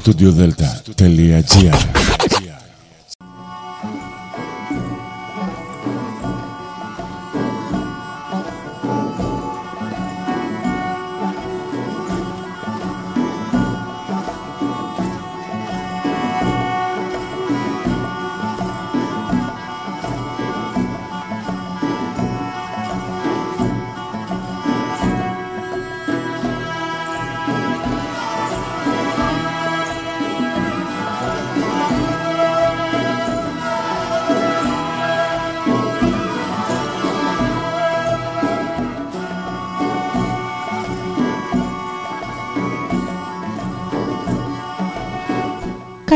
studiodelta.gr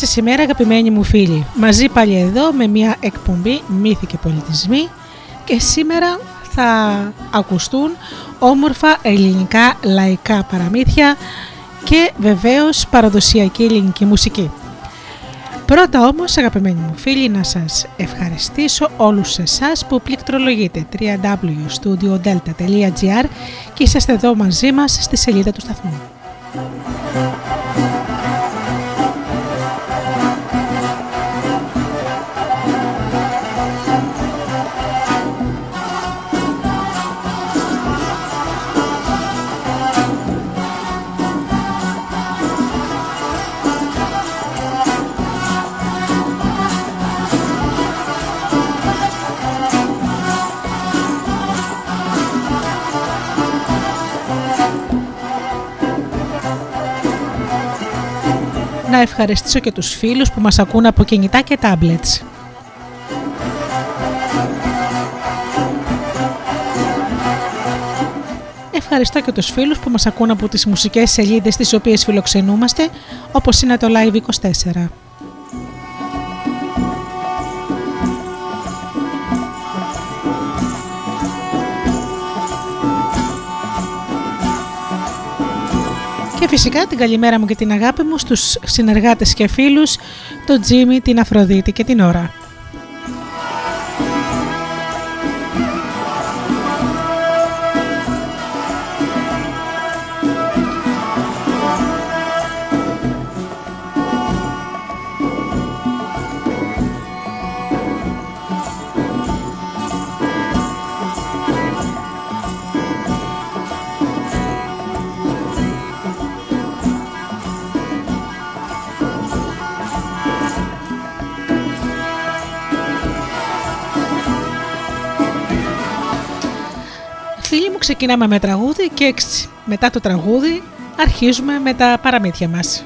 Καλή σας ημέρα αγαπημένοι μου φίλοι. Μαζί πάλι εδώ με μια εκπομπή μύθοι και πολιτισμοί και σήμερα θα ακουστούν όμορφα ελληνικά λαϊκά παραμύθια και βεβαίως παραδοσιακή ελληνική μουσική. Πρώτα όμως αγαπημένοι μου φίλοι να σας ευχαριστήσω όλους εσάς που πληκτρολογείτε www.studiodelta.gr και είσαστε εδώ μαζί μας στη σελίδα του σταθμού. Να ευχαριστήσω και τους φίλους που μας ακούν από κινητά και tablets. Ευχαριστώ και τους φίλους που μας ακούν από τις μουσικές σελίδες τις οποίες φιλοξενούμαστε, όπως είναι το Live24. Και φυσικά την καλημέρα μου και την αγάπη μου στους συνεργάτες και φίλους, τον Τζίμι, την Αφροδίτη και την Ωρα. Ξεκινάμε με τραγούδι και έτσι, μετά το τραγούδι αρχίζουμε με τα παραμύθια μας.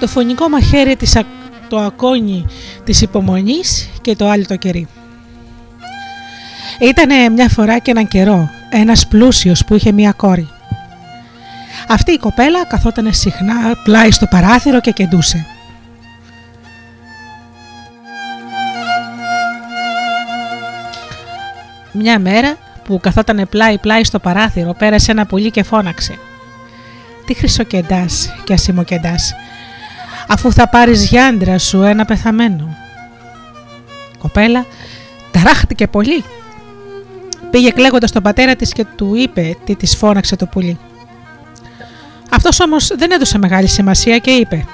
Το φωνικό μαχαίρι της, το ακόνι της υπομονής και το άλλο το κερί. Ήτανε μια φορά και έναν καιρό ένας πλούσιος που είχε μια κόρη. Αυτή η κοπέλα καθόταν συχνά πλάι στο παράθυρο και κεντούσε. Μια μέρα που καθόταν πλάι πλάι στο παράθυρο πέρασε ένα πουλί και φώναξε. Τι χρυσοκεντάς και ασημοκεντάς, αφού θα πάρεις για άντρα σου ένα πεθαμένο. κοπέλα ταράχτηκε πολύ. Πήγε κλαίγοντας τον πατέρα της και του είπε τι της φώναξε το πουλί. Αυτός όμως δεν έδωσε μεγάλη σημασία και είπε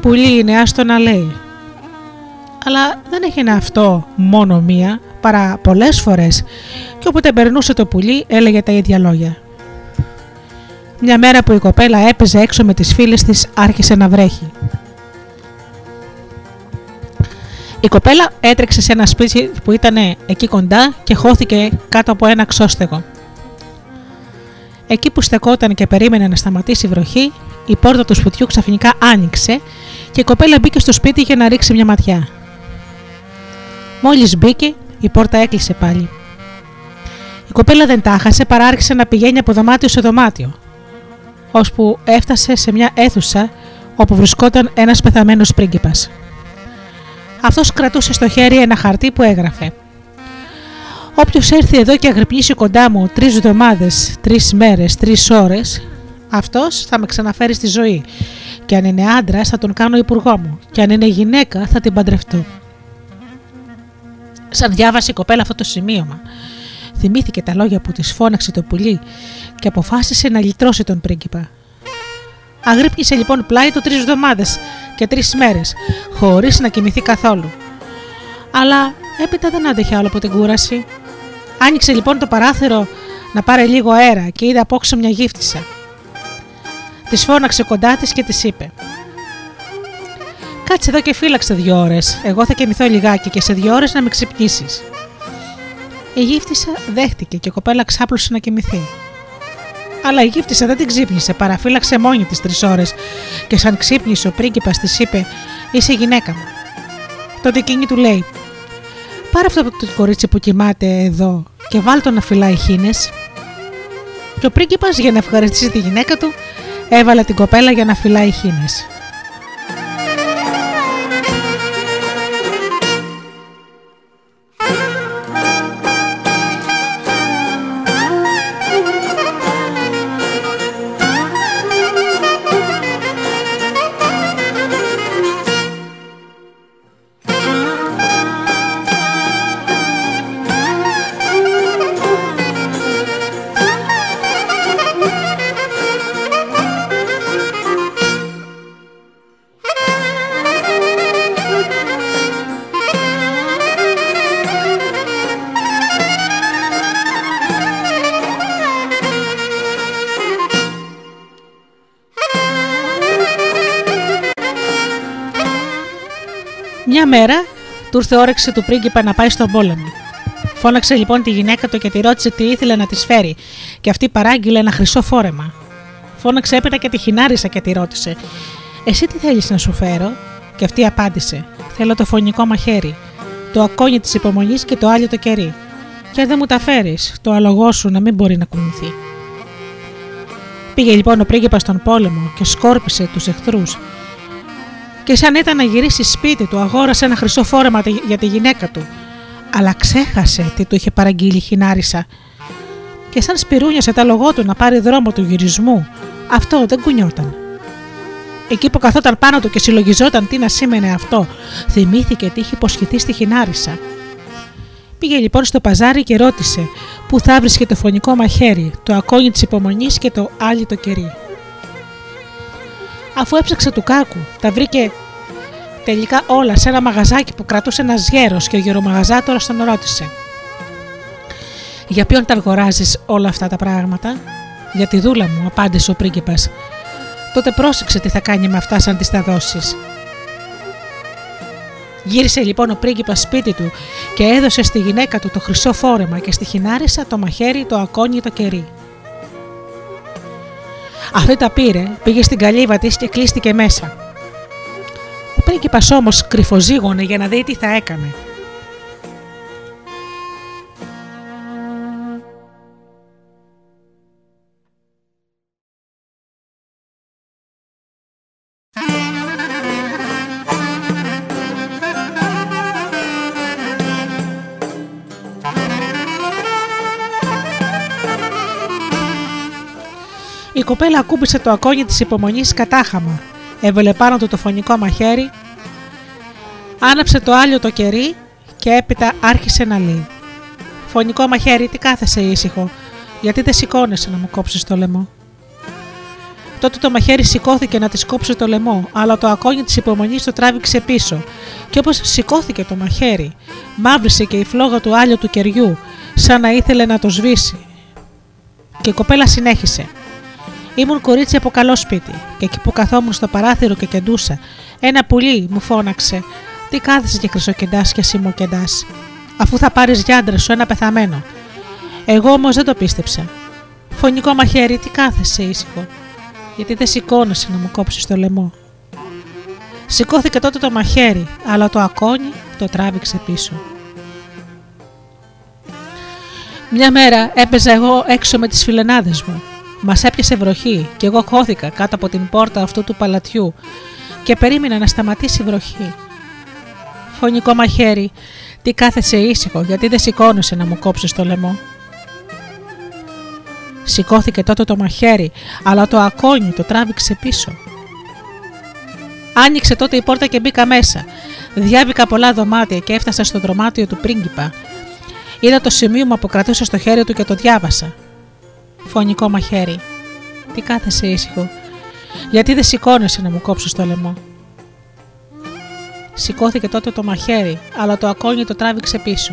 «Πουλί είναι άστο να λέει». Αλλά δεν έγινε αυτό μόνο μία, παρά πολλές φορές και όποτε περνούσε το πουλί έλεγε τα ίδια λόγια. Μια μέρα που η κοπέλα έπαιζε έξω με τις φίλες της άρχισε να βρέχει. Η κοπέλα έτρεξε σε ένα σπίτι που ήταν εκεί κοντά και χώθηκε κάτω από ένα ξώστεγο. Εκεί που στεκόταν και περίμενε να σταματήσει η βροχή, η πόρτα του σπιτιού ξαφνικά άνοιξε και η κοπέλα μπήκε στο σπίτι για να ρίξει μια ματιά. Μόλις μπήκε, η πόρτα έκλεισε πάλι. Η κοπέλα δεν τα χάσε παρά άρχισε να πηγαίνει από δωμάτιο σε δωμάτιο, ώσπου έφτασε σε μια αίθουσα όπου βρισκόταν ένας πεθαμένος πρίγκιπας. Αυτός κρατούσε στο χέρι ένα χαρτί που έγραφε «Όποιος έρθει εδώ και αγρυπνήσει κοντά μου τρεις εβδομάδες, τρεις μέρες, τρεις ώρες, Αυτός θα με ξαναφέρει στη ζωή. Και αν είναι άντρα, θα τον κάνω υπουργό μου. Και αν είναι γυναίκα, θα την παντρευτώ. Σαν διάβασε η κοπέλα αυτό το σημείωμα, θυμήθηκε τα λόγια που της φώναξε το πουλί και αποφάσισε να λυτρώσει τον πρίγκιπα. Αγρύπνησε λοιπόν πλάι του τρεις εβδομάδες και τρεις μέρες, χωρίς να κοιμηθεί καθόλου. Αλλά έπειτα δεν άντεχε άλλο από την κούραση. Άνοιξε λοιπόν το παράθυρο να πάρει λίγο αέρα και είδε απόξω μια γύφτισσα. Της φώναξε κοντά της και της είπε: Κάτσε εδώ και φύλαξε δύο ώρες. Εγώ θα κοιμηθώ λιγάκι και σε δύο ώρες να με ξυπνήσεις. Η γύφτισσα δέχτηκε και η κοπέλα ξάπλωσε να κοιμηθεί. Αλλά η γύφτισσα δεν την ξύπνησε, παραφύλαξε μόνη της τρεις ώρες και σαν ξύπνησε ο πρίγκιπας της είπε: Είσαι γυναίκα μου. Τότε εκείνη του λέει: Πάρε αυτό το κορίτσι που κοιμάται εδώ και βάλ το να φυλάει χίνε. Και ο πρίγκιπας για να ευχαριστήσει τη γυναίκα του έβαλε την κοπέλα για να φυλάει χίνες. Μέρα του ήρθε όρεξη του πρίγκιπα να πάει στον πόλεμο. Φώναξε λοιπόν τη γυναίκα του και τη ρώτησε τι ήθελε να της φέρει, και αυτή παράγγειλε ένα χρυσό φόρεμα. Φώναξε έπειτα και τη χινάρισα και τη ρώτησε: Εσύ τι θέλεις να σου φέρω, και αυτή απάντησε: Θέλω το φωνικό μαχαίρι, το ακόνι της υπομονής και το άλλο το κερί. Και αν δεν μου τα φέρεις, το αλογό σου να μην μπορεί να κουνηθεί. Πήγε λοιπόν ο πρίγκιπας στον πόλεμο και σκόρπισε τους εχθρούς και σαν ήταν να γυρίσει σπίτι του, αγόρασε ένα χρυσό φόρεμα για τη γυναίκα του. Αλλά ξέχασε τι του είχε παραγγείλει η χινάρισα. Και σαν σπυρούνιασε τα λογό του να πάρει δρόμο του γυρισμού, αυτό δεν κουνιόταν. Εκεί που καθόταν πάνω του και συλλογιζόταν τι να σήμαινε αυτό, θυμήθηκε τι είχε υποσχεθεί στη χινάρισα. Πήγε λοιπόν στο παζάρι και ρώτησε πού θα βρίσκε το φωνικό μαχαίρι, το ακόνι της υπομονής και το άλλο το κερί; Αφού έψαξε του κάκου, τα βρήκε τελικά όλα σε ένα μαγαζάκι που κρατούσε ένας γέρος και ο γερομαγαζάτορα τον ρώτησε. Για ποιον τα αγοράζεις όλα αυτά τα πράγματα, Για τη δούλα μου, απάντησε ο πρίγκιπας. Τότε πρόσεξε τι θα κάνει με αυτά σαν τη τα δώσεις. Γύρισε λοιπόν ο πρίγκιπας σπίτι του και έδωσε στη γυναίκα του το χρυσό φόρεμα και στη χινάρισα το μαχαίρι, το ακόνι, το κερί. Αυτή τα πήρε, πήγε στην καλύβα της και κλείστηκε μέσα. Ο πρίγκιπας όμως κρυφοζήγωνε για να δει τι θα έκανε. Κοπέλα ακούμπησε το ακόνι της υπομονής κατάχαμα. Έβαλε πάνω του το φωνικό μαχαίρι, άναψε το άλλο το κερί και έπειτα άρχισε να λέει. Φωνικό μαχαίρι, τι κάθεσαι ήσυχο, γιατί δεν σηκώνεσαι να μου κόψεις το λαιμό; Τότε το μαχαίρι σηκώθηκε να της κόψει το λαιμό, αλλά το ακόνι της υπομονής το τράβηξε πίσω. Και όπως σηκώθηκε το μαχαίρι, μαύρισε και η φλόγα του άλλου του κεριού, σαν να ήθελε να το σβήσει. Και η κοπέλα συνέχισε. Ήμουν κορίτσι από καλό σπίτι, και εκεί που καθόμουν στο παράθυρο και κεντούσα, ένα πουλί μου φώναξε: Τι κάθεσαι και χρυσοκεντάς και σημοκεντά, αφού θα πάρεις για άντρα σου ένα πεθαμένο. Εγώ όμως δεν το πίστεψα. Φωνικό μαχαίρι, τι κάθεσαι ήσυχο, γιατί δεν σηκώνεσαι να μου κόψεις το λαιμό. Σηκώθηκε τότε το μαχαίρι, αλλά το ακόνι το τράβηξε πίσω. Μια μέρα έπαιζα εγώ έξω με τις φιλενάδες μου Μας έπιασε βροχή και εγώ χώθηκα κάτω από την πόρτα αυτού του παλατιού και περίμενα να σταματήσει η βροχή. Φωνικό μαχαίρι, τι κάθεσαι ήσυχο γιατί δεν σηκώνεσαι να μου κόψεις το λαιμό. Σηκώθηκε τότε το μαχαίρι, αλλά το ακόνι το τράβηξε πίσω. Άνοιξε τότε η πόρτα και μπήκα μέσα. Διάβηκα πολλά δωμάτια και έφτασα στο δωμάτιο του πρίγκιπα. Είδα το σημείωμα που κρατούσε στο χέρι του και το διάβασα. Φωνικό μαχαίρι. Τι κάθεσαι ήσυχο. Γιατί δεν σηκώνεσαι να μου κόψεις το λαιμό. Σηκώθηκε τότε το μαχαίρι, αλλά το ακόνι το τράβηξε πίσω.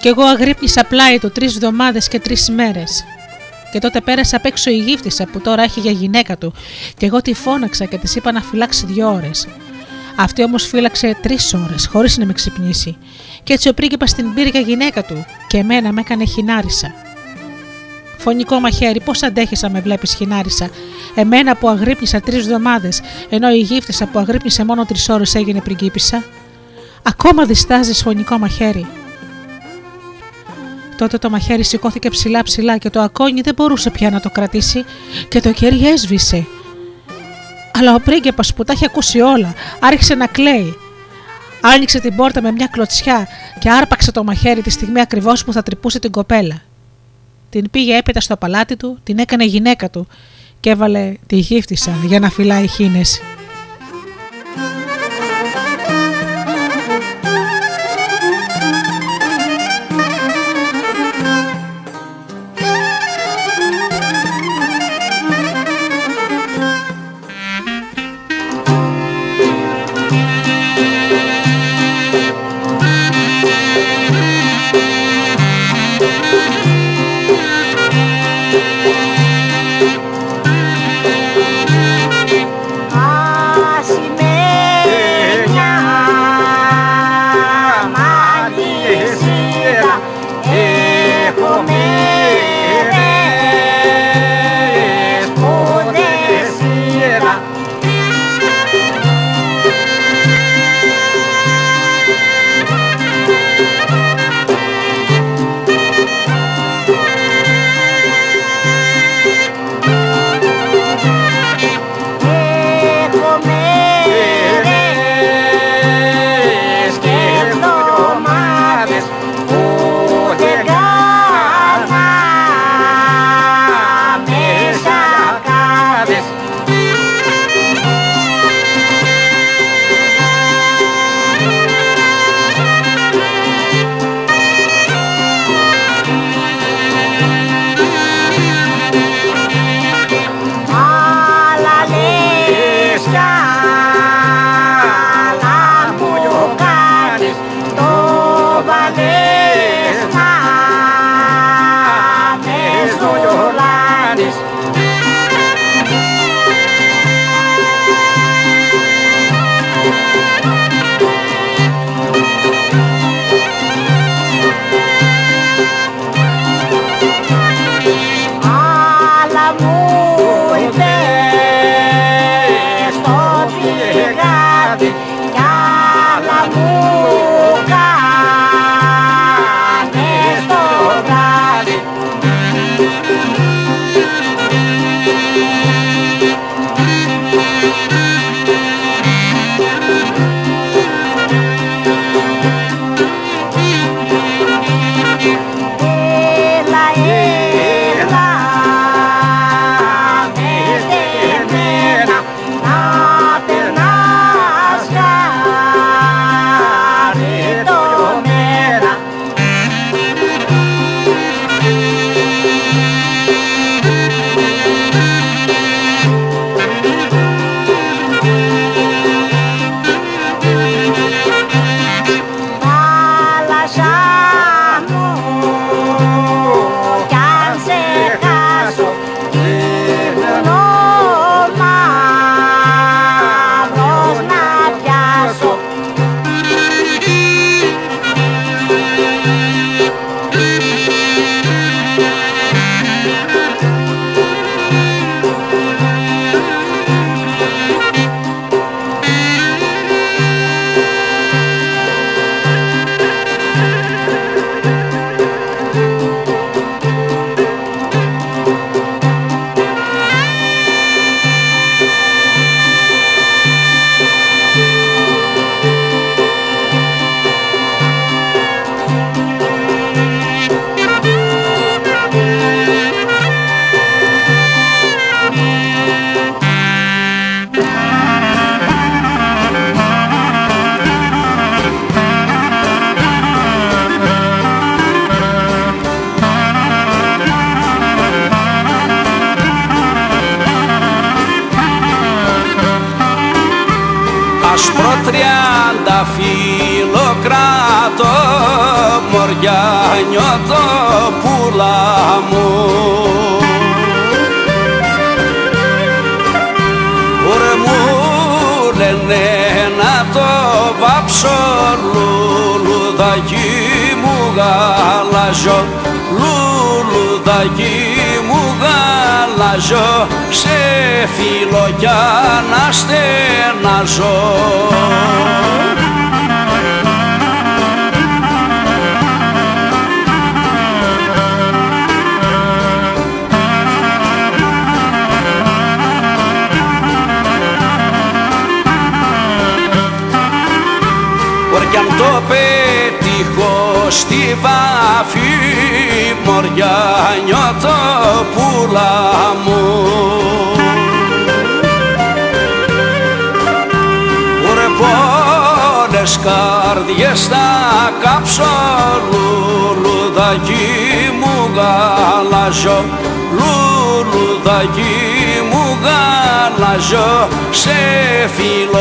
Κι εγώ αγρύπνησα πλάι του τρεις εβδομάδες και τρεις ημέρε. Και τότε πέρασε απ' έξω η γύφτησα που τώρα έχει για γυναίκα του, και εγώ τη φώναξα και της είπα να φυλάξει δύο ώρες. Αυτή όμως φύλαξε τρεις ώρες, χωρίς να με ξυπνήσει. Και έτσι ο πρίγκιπας την πήρε για γυναίκα του, και εμένα με έκανε χινάρισα. Φωνικό μαχαίρι, πώς αντέχει να με βλέπεις χινάρισα. Εμένα που αγρύπνησα τρεις εβδομάδες, ενώ η γύφτησα που αγρύπνησε μόνο τρεις ώρες έγινε πριγκίπισσα. Ακόμα διστάζεις φωνικό μαχαίρι. Τότε το μαχαίρι σηκώθηκε ψηλά ψηλά και το ακόνι δεν μπορούσε πια να το κρατήσει και το κέρι έσβησε. Αλλά ο πρίγκεπας που τα είχε ακούσει όλα άρχισε να κλαίει. Άνοιξε την πόρτα με μια κλωτσιά και άρπαξε το μαχαίρι τη στιγμή ακριβώς που θα τρυπούσε την κοπέλα. Την πήγε έπειτα στο παλάτι του, την έκανε γυναίκα του και έβαλε τη γύφτισσα για να φυλάει χίνες.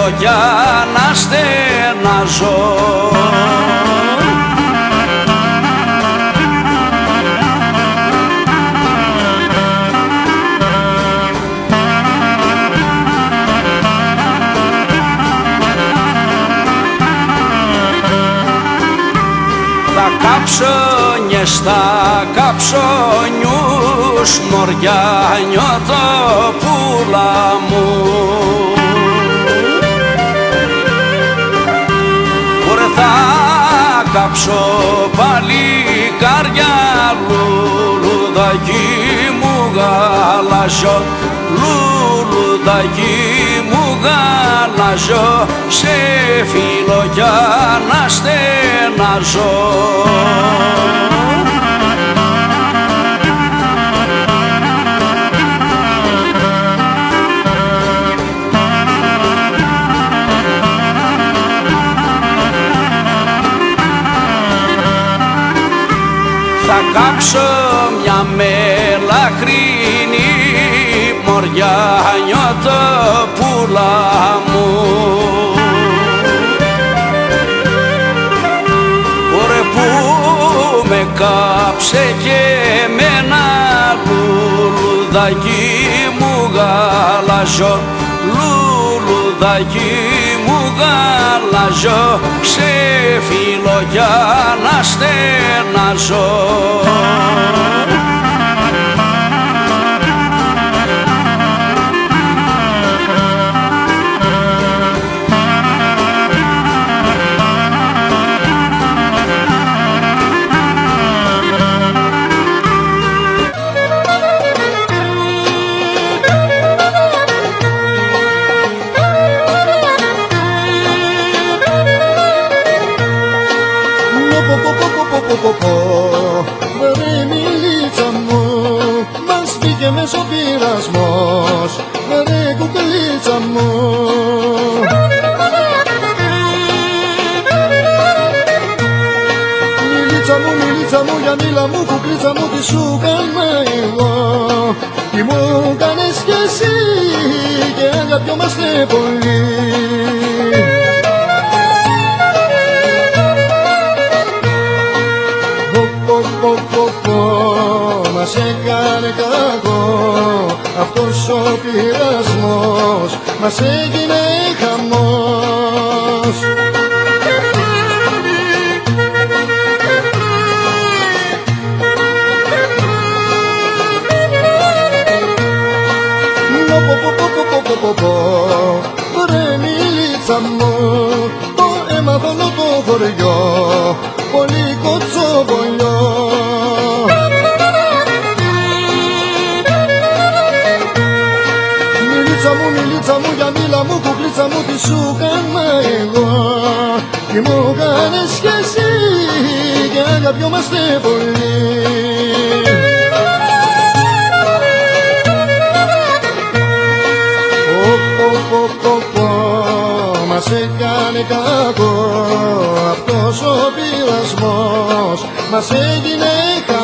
Φιλοκιά να στεναζώ Τα κάψονιες, στα κάψονιούς μωριά νιώθω πουλά μου κάψω πάλι καρδιά λουλουδάκι μου γαλαζό λουλουδάκι μου γαλαζό σε φιλοκιά να στεναζώ κάψω μια μελαχρίνη μωριά νιώθω πουλά μου. Ωρε που με κάψε και εμένα λουλουδάκι μου γαλαζό λουλουδάκι μου γαλαζό σε φιλοκιά να στεναζώ Βρε μιλίτσα μου, μας βγήκε μες ο πειρασμός. Βρε κουκλίτσα μου. Μιλίτσα μου, μιλίτσα μου, για μίλα μου, κουκλίτσα μου, τι σου κάνα εγώ. Τι μου κάνες κι εσύ και αγαπιόμαστε πολύ αυτός ο πειρασμός μας έγινε χαμός. Πω, πω, πω, μου κάνες κι εσύ και αγαπιόμαστε πολύ. Πω, πω, πω, πω, μας έκανε κακό αυτός ο πειρασμός. Μας έγινε χαμός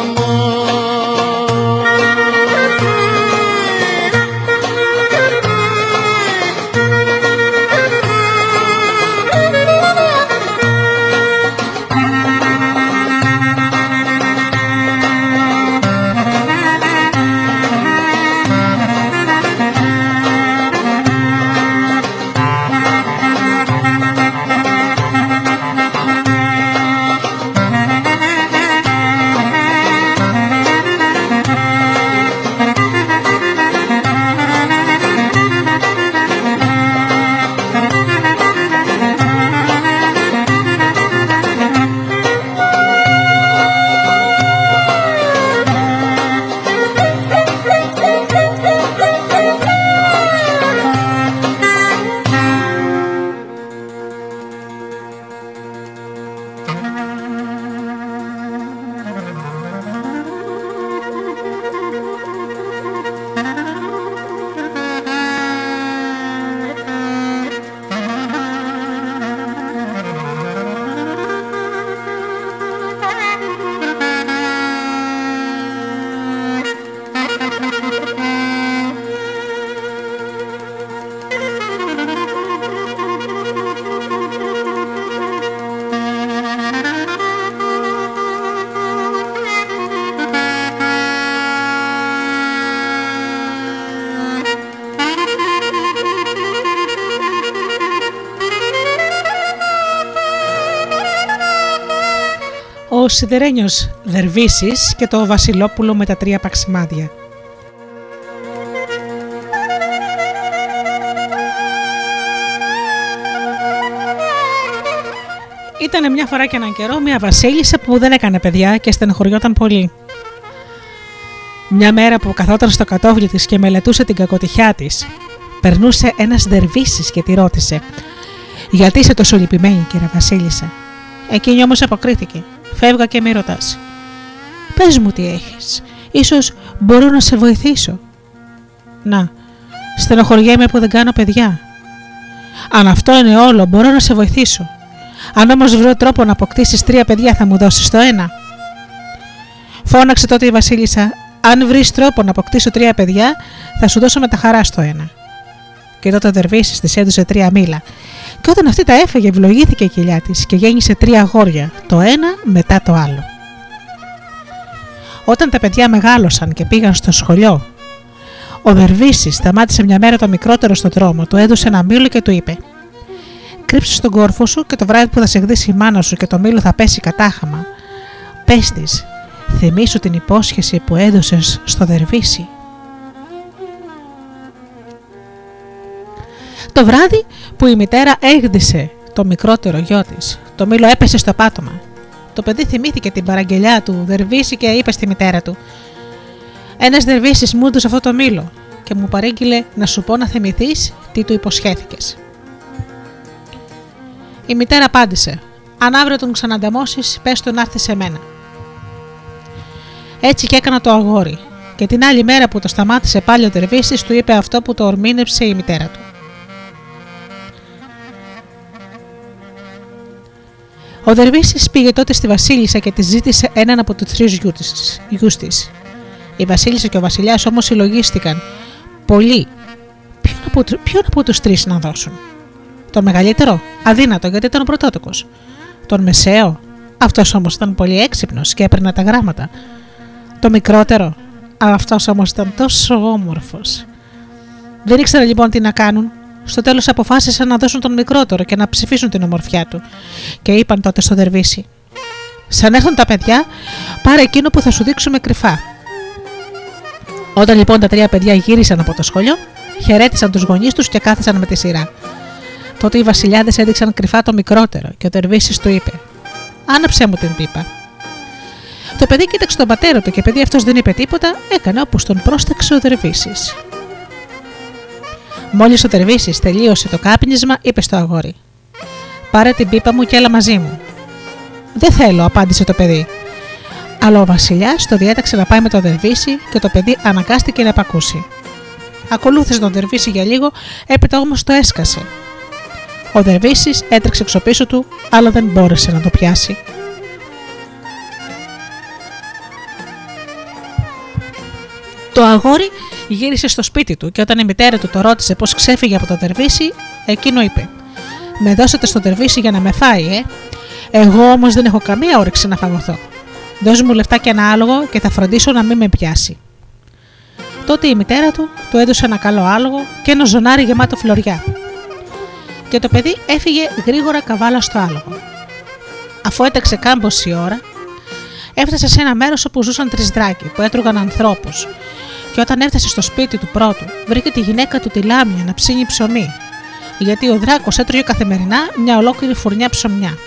σιδερένιος Δερβίσης και το Βασιλόπουλο με τα τρία παξιμάδια. Ήταν μια φορά και έναν καιρό μια βασίλισσα που δεν έκανε παιδιά και στενοχωριόταν πολύ. Μια μέρα που καθόταν στο κατόβλι της και μελετούσε την κακοτυχιά της, περνούσε ένας δερβίσης και τη ρώτησε «Γιατί είσαι τόσο λυπημένη κύριε Βασίλισσα» Εκείνη όμως αποκρίθηκε «Φεύγα και μη ρωτάς». «Πες μου τι έχεις, ίσως μπορώ να σε βοηθήσω». «Να, στενοχωριέμαι που δεν κάνω παιδιά». «Αν αυτό είναι όλο μπορώ να σε βοηθήσω. Αν όμως βρω τρόπο να αποκτήσεις τρία παιδιά θα μου δώσεις το ένα». Φώναξε τότε η Βασίλισσα αν βρεις τρόπο να αποκτήσω τρία παιδιά, θα σου δώσω με τα χαρά στο ένα. Και τότε ο Δερβίση της έδωσε τρία μήλα. Και όταν αυτή τα έφεγε, ευλογήθηκε η κοιλιά της και γέννησε τρία αγόρια, το ένα μετά το άλλο. Όταν τα παιδιά μεγάλωσαν και πήγαν στο σχολείο, ο Δερβίση σταμάτησε μια μέρα το μικρότερο στον δρόμο, του έδωσε ένα μήλο και του είπε: Κρύψε στον κόρφο σου και το βράδυ που θα σε γδίσει η μάνα σου και το μήλο θα πέσει κατάχαμα. Πες της, θυμήσου την υπόσχεση που έδωσες στο Δερβίση. Το βράδυ που η μητέρα έγδισε το μικρότερο γιο της, το μήλο έπεσε στο πάτωμα. Το παιδί θυμήθηκε την παραγγελιά του Δερβίση και είπε στη μητέρα του «Ένας Δερβίσης μου έδωσε αυτό το μήλο και μου παρήγγειλε να σου πω να θυμηθείς τι του υποσχέθηκες». Η μητέρα απάντησε «Αν αύριο τον ξανανταμώσεις, πες του να έρθει σε μένα». Έτσι και έκανα το αγόρι. Και την άλλη μέρα που το σταμάτησε πάλι ο Τερβίσης του είπε αυτό που το ορμήνεψε η μητέρα του. Ο Δερβίσης πήγε τότε στη Βασίλισσα και της ζήτησε έναν από τους τρεις γιου τη. Η Βασίλισσα και ο Βασιλιάς όμως συλλογίστηκαν πολύ. Ποιον από, ποιον από τους τρεις να δώσουν; Τον μεγαλύτερο, αδύνατο γιατί ήταν ο πρωτότοκος. Τον μεσαίο, αυτός όμως ήταν πολύ έξυπνος και έπαιρνε τα γράμματα. Το μικρότερο; Αυτός όμως ήταν τόσο όμορφος. Δεν ήξερα λοιπόν τι να κάνουν. Στο τέλος αποφάσισαν να δώσουν τον μικρότερο και να ψηφίσουν την ομορφιά του. Και είπαν τότε στο Δερβίση: Σαν έρθουν τα παιδιά, πάρε εκείνο που θα σου δείξουμε κρυφά. Όταν λοιπόν τα τρία παιδιά γύρισαν από το σχολείο, χαιρέτησαν τους γονείς τους και κάθισαν με τη σειρά. Τότε οι βασιλιάδες έδειξαν κρυφά το μικρότερο και ο Δερβίσης του είπε: Άναψε μου την πίπα. Το παιδί κοίταξε τον πατέρα του και επειδή αυτός δεν είπε τίποτα, έκανε όπως τον πρόσταξε ο Δερβίσης. Μόλις ο Δερβίση τελείωσε το κάπνισμα, είπε στο αγόρι: Πάρε την πίπα μου και έλα μαζί μου. Δεν θέλω, απάντησε το παιδί. Αλλά ο Βασιλιάς το διέταξε να πάει με το Δερβίση και το παιδί αναγκάστηκε να επακούσει. Ακολούθησε τον Δερβίση για λίγο, έπειτα όμως το έσκασε. Ο Δερβίση έτρεξε εξωπίσω του, αλλά δεν μπόρεσε να το πιάσει. Το αγόρι γύρισε στο σπίτι του και όταν η μητέρα του το ρώτησε πώς ξέφυγε από το τερβίσι, εκείνο είπε: Με δώσατε στο τερβίσι για να με φάει, ε; Εγώ όμως δεν έχω καμία όρεξη να φαγωθώ. Δώσ' μου λεφτά και ένα άλογο και θα φροντίσω να μην με πιάσει. Τότε η μητέρα του του έδωσε ένα καλό άλογο και ένα ζωνάρι γεμάτο φλωριά. Και το παιδί έφυγε γρήγορα καβάλα στο άλογο. Αφού έταξε κάμποση ώρα, έφτασε σε ένα μέρος όπου ζούσαν τρεις δράκοι που έτρωγαν ανθρώπους και όταν έφτασε στο σπίτι του πρώτου, βρήκε τη γυναίκα του τη λάμια να ψήνει ψωμί, γιατί ο δράκος έτρωγε καθημερινά μια ολόκληρη φουρνιά ψωμιά.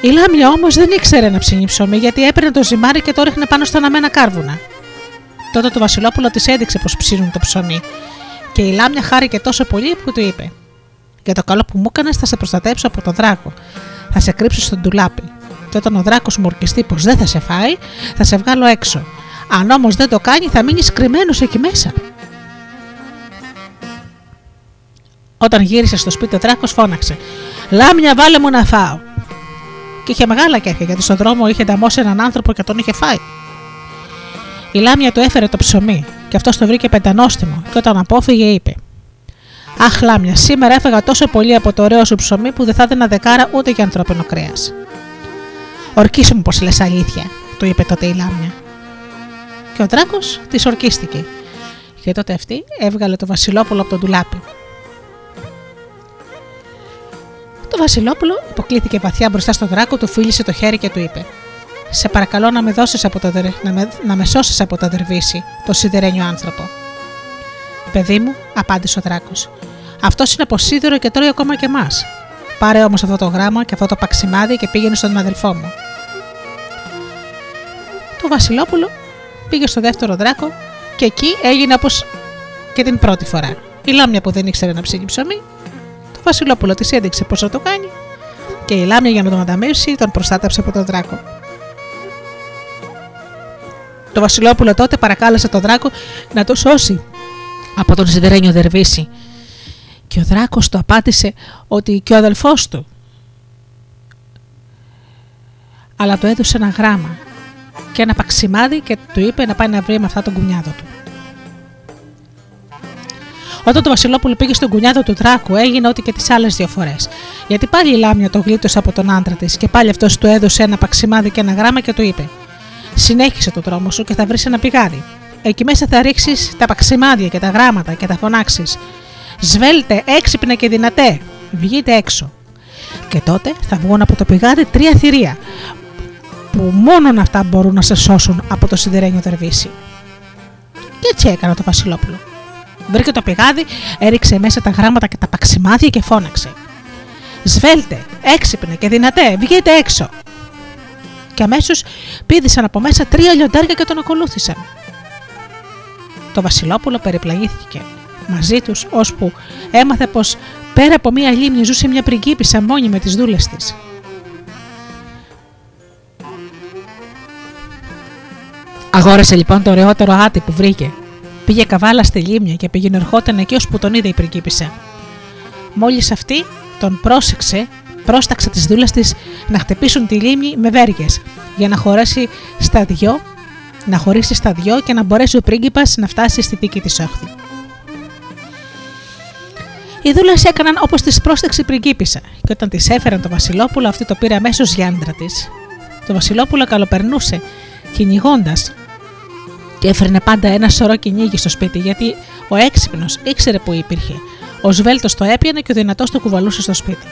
Η λάμια όμως δεν ήξερε να ψήνει ψωμί, γιατί έπαιρνε το ζυμάρι και το ρίχνε πάνω στα αναμένα κάρβουνα. Τότε το Βασιλόπουλο της έδειξε πως ψήνουν το ψωμί, και η λάμια χάρηκε τόσο πολύ που του είπε: Για το καλό που μου έκανες, θα σε προστατέψω από τον δράκο. Θα σε κρύψω στον τουλάπι. Και όταν ο δράκος μου ορκιστεί πως δεν θα σε φάει, θα σε βγάλω έξω. Αν όμως δεν το κάνει, θα μείνει κρυμμένο εκεί μέσα. Όταν γύρισε στο σπίτι, ο Δράκο φώναξε: Λάμια, βάλε μου να φάω. Και είχε μεγάλα κέφια γιατί στον δρόμο είχε νταμώσει έναν άνθρωπο και τον είχε φάει. Η Λάμια του έφερε το ψωμί και αυτός το βρήκε πεντανόστιμο και όταν απόφυγε είπε: Αχ, Λάμια, σήμερα έφεγα τόσο πολύ από το ωραίο σου ψωμί που δεν θα έδινα δεκάρα ούτε για ανθρώπινο κρέας. Ορκίσου μου πως λες αλήθεια, του είπε τότε η Λάμια και ο Δράκο τη ορκίστηκε. Και τότε αυτή έβγαλε το Βασιλόπουλο από τον τουλάπι. Το Βασιλόπουλο υποκλήθηκε βαθιά μπροστά στο δράκο, του φίλησε το χέρι και του είπε: Σε παρακαλώ να με, δώσεις από το, να με, να με σώσεις από το δερβίσι, το σιδερένιο άνθρωπο. Παιδί μου, απάντησε ο δράκος. Αυτός είναι από σίδερο και τρώει ακόμα και εμάς. Πάρε όμως αυτό το γράμμα και αυτό το παξιμάδι και πήγαινε στον αδελφό μου. Το Βασιλόπουλο πήγε στο δεύτερο δράκο και εκεί έγινε όπως και την πρώτη φορά. Η λάμια που δεν ήξερε να ψήνει ψωμί, το Βασιλόπουλο της έδειξε πώς θα το κάνει και η λάμια για να τον ανταμείψει τον προστάτεψε από τον δράκο. Το Βασιλόπουλο τότε παρακάλεσε τον δράκο να το σώσει από τον σιδερένιο Δερβίση και ο δράκος του απάντησε ότι και ο αδελφός του αλλά του έδωσε ένα γράμμα και ένα παξιμάδι και του είπε να πάει να βρει με αυτά τον κουνιάδο του. Όταν το Βασιλόπουλο πήγε στον κουνιάδο του Δράκου, έγινε ό,τι και τις άλλες δύο φορές. Γιατί πάλι η Λάμια το γλίτωσε από τον άντρα της και πάλι αυτός του έδωσε ένα παξιμάδι και ένα γράμμα και του είπε: Συνέχισε το δρόμο σου και θα βρεις ένα πηγάδι. Εκεί μέσα θα ρίξεις τα παξιμάδια και τα γράμματα και θα φωνάξεις: Σβέλτε, έξυπνα και δυνατέ, βγείτε έξω. Και τότε θα βγουν από το πηγάδι τρία θηρία, που μόνον αυτά μπορούν να σε σώσουν από το σιδερένιο δερβίσι. Και έτσι έκανε το Βασιλόπουλο. Βρήκε το πηγάδι, έριξε μέσα τα γράμματα και τα παξιμάδια και φώναξε. Σβέλτε, έξυπνε και δυνατέ, βγείτε έξω. Και αμέσως πήδησαν από μέσα τρία λιοντάρια και τον ακολούθησαν. Το Βασιλόπουλο περιπλαγήθηκε μαζί τους, ώσπου έμαθε πως πέρα από μία λίμνη ζούσε μια πριγκίπισσα μόνη με τις δούλες της. Αγόρασε λοιπόν το ωραιότερο άτι που βρήκε. Πήγε καβάλα στη λίμνη και πήγαινε ερχόταν εκεί ώσπου τον είδε η πριγκίπισσα. Μόλις αυτή τον πρόσεξε, πρόσταξε τις δούλες της να χτυπήσουν τη λίμνη με βέργες για να χωρέσει στα δυο, να χωρίσει στα δυο και να μπορέσει ο πρίγκιπας να φτάσει στη δική της όχθη. Οι δούλες έκαναν όπως τη πρόσταξε η πριγκίπισσα, και όταν τη έφεραν το Βασιλόπουλο, αυτή το πήρε αμέσως για άντρα της. Το Βασιλόπουλο καλοπερνούσε, κυνηγώντας, και έφερνε πάντα ένα σωρό κυνήγι στο σπίτι, γιατί ο έξυπνος ήξερε που υπήρχε. Ο Σβέλτος το έπιανε και ο δυνατός το κουβαλούσε στο σπίτι.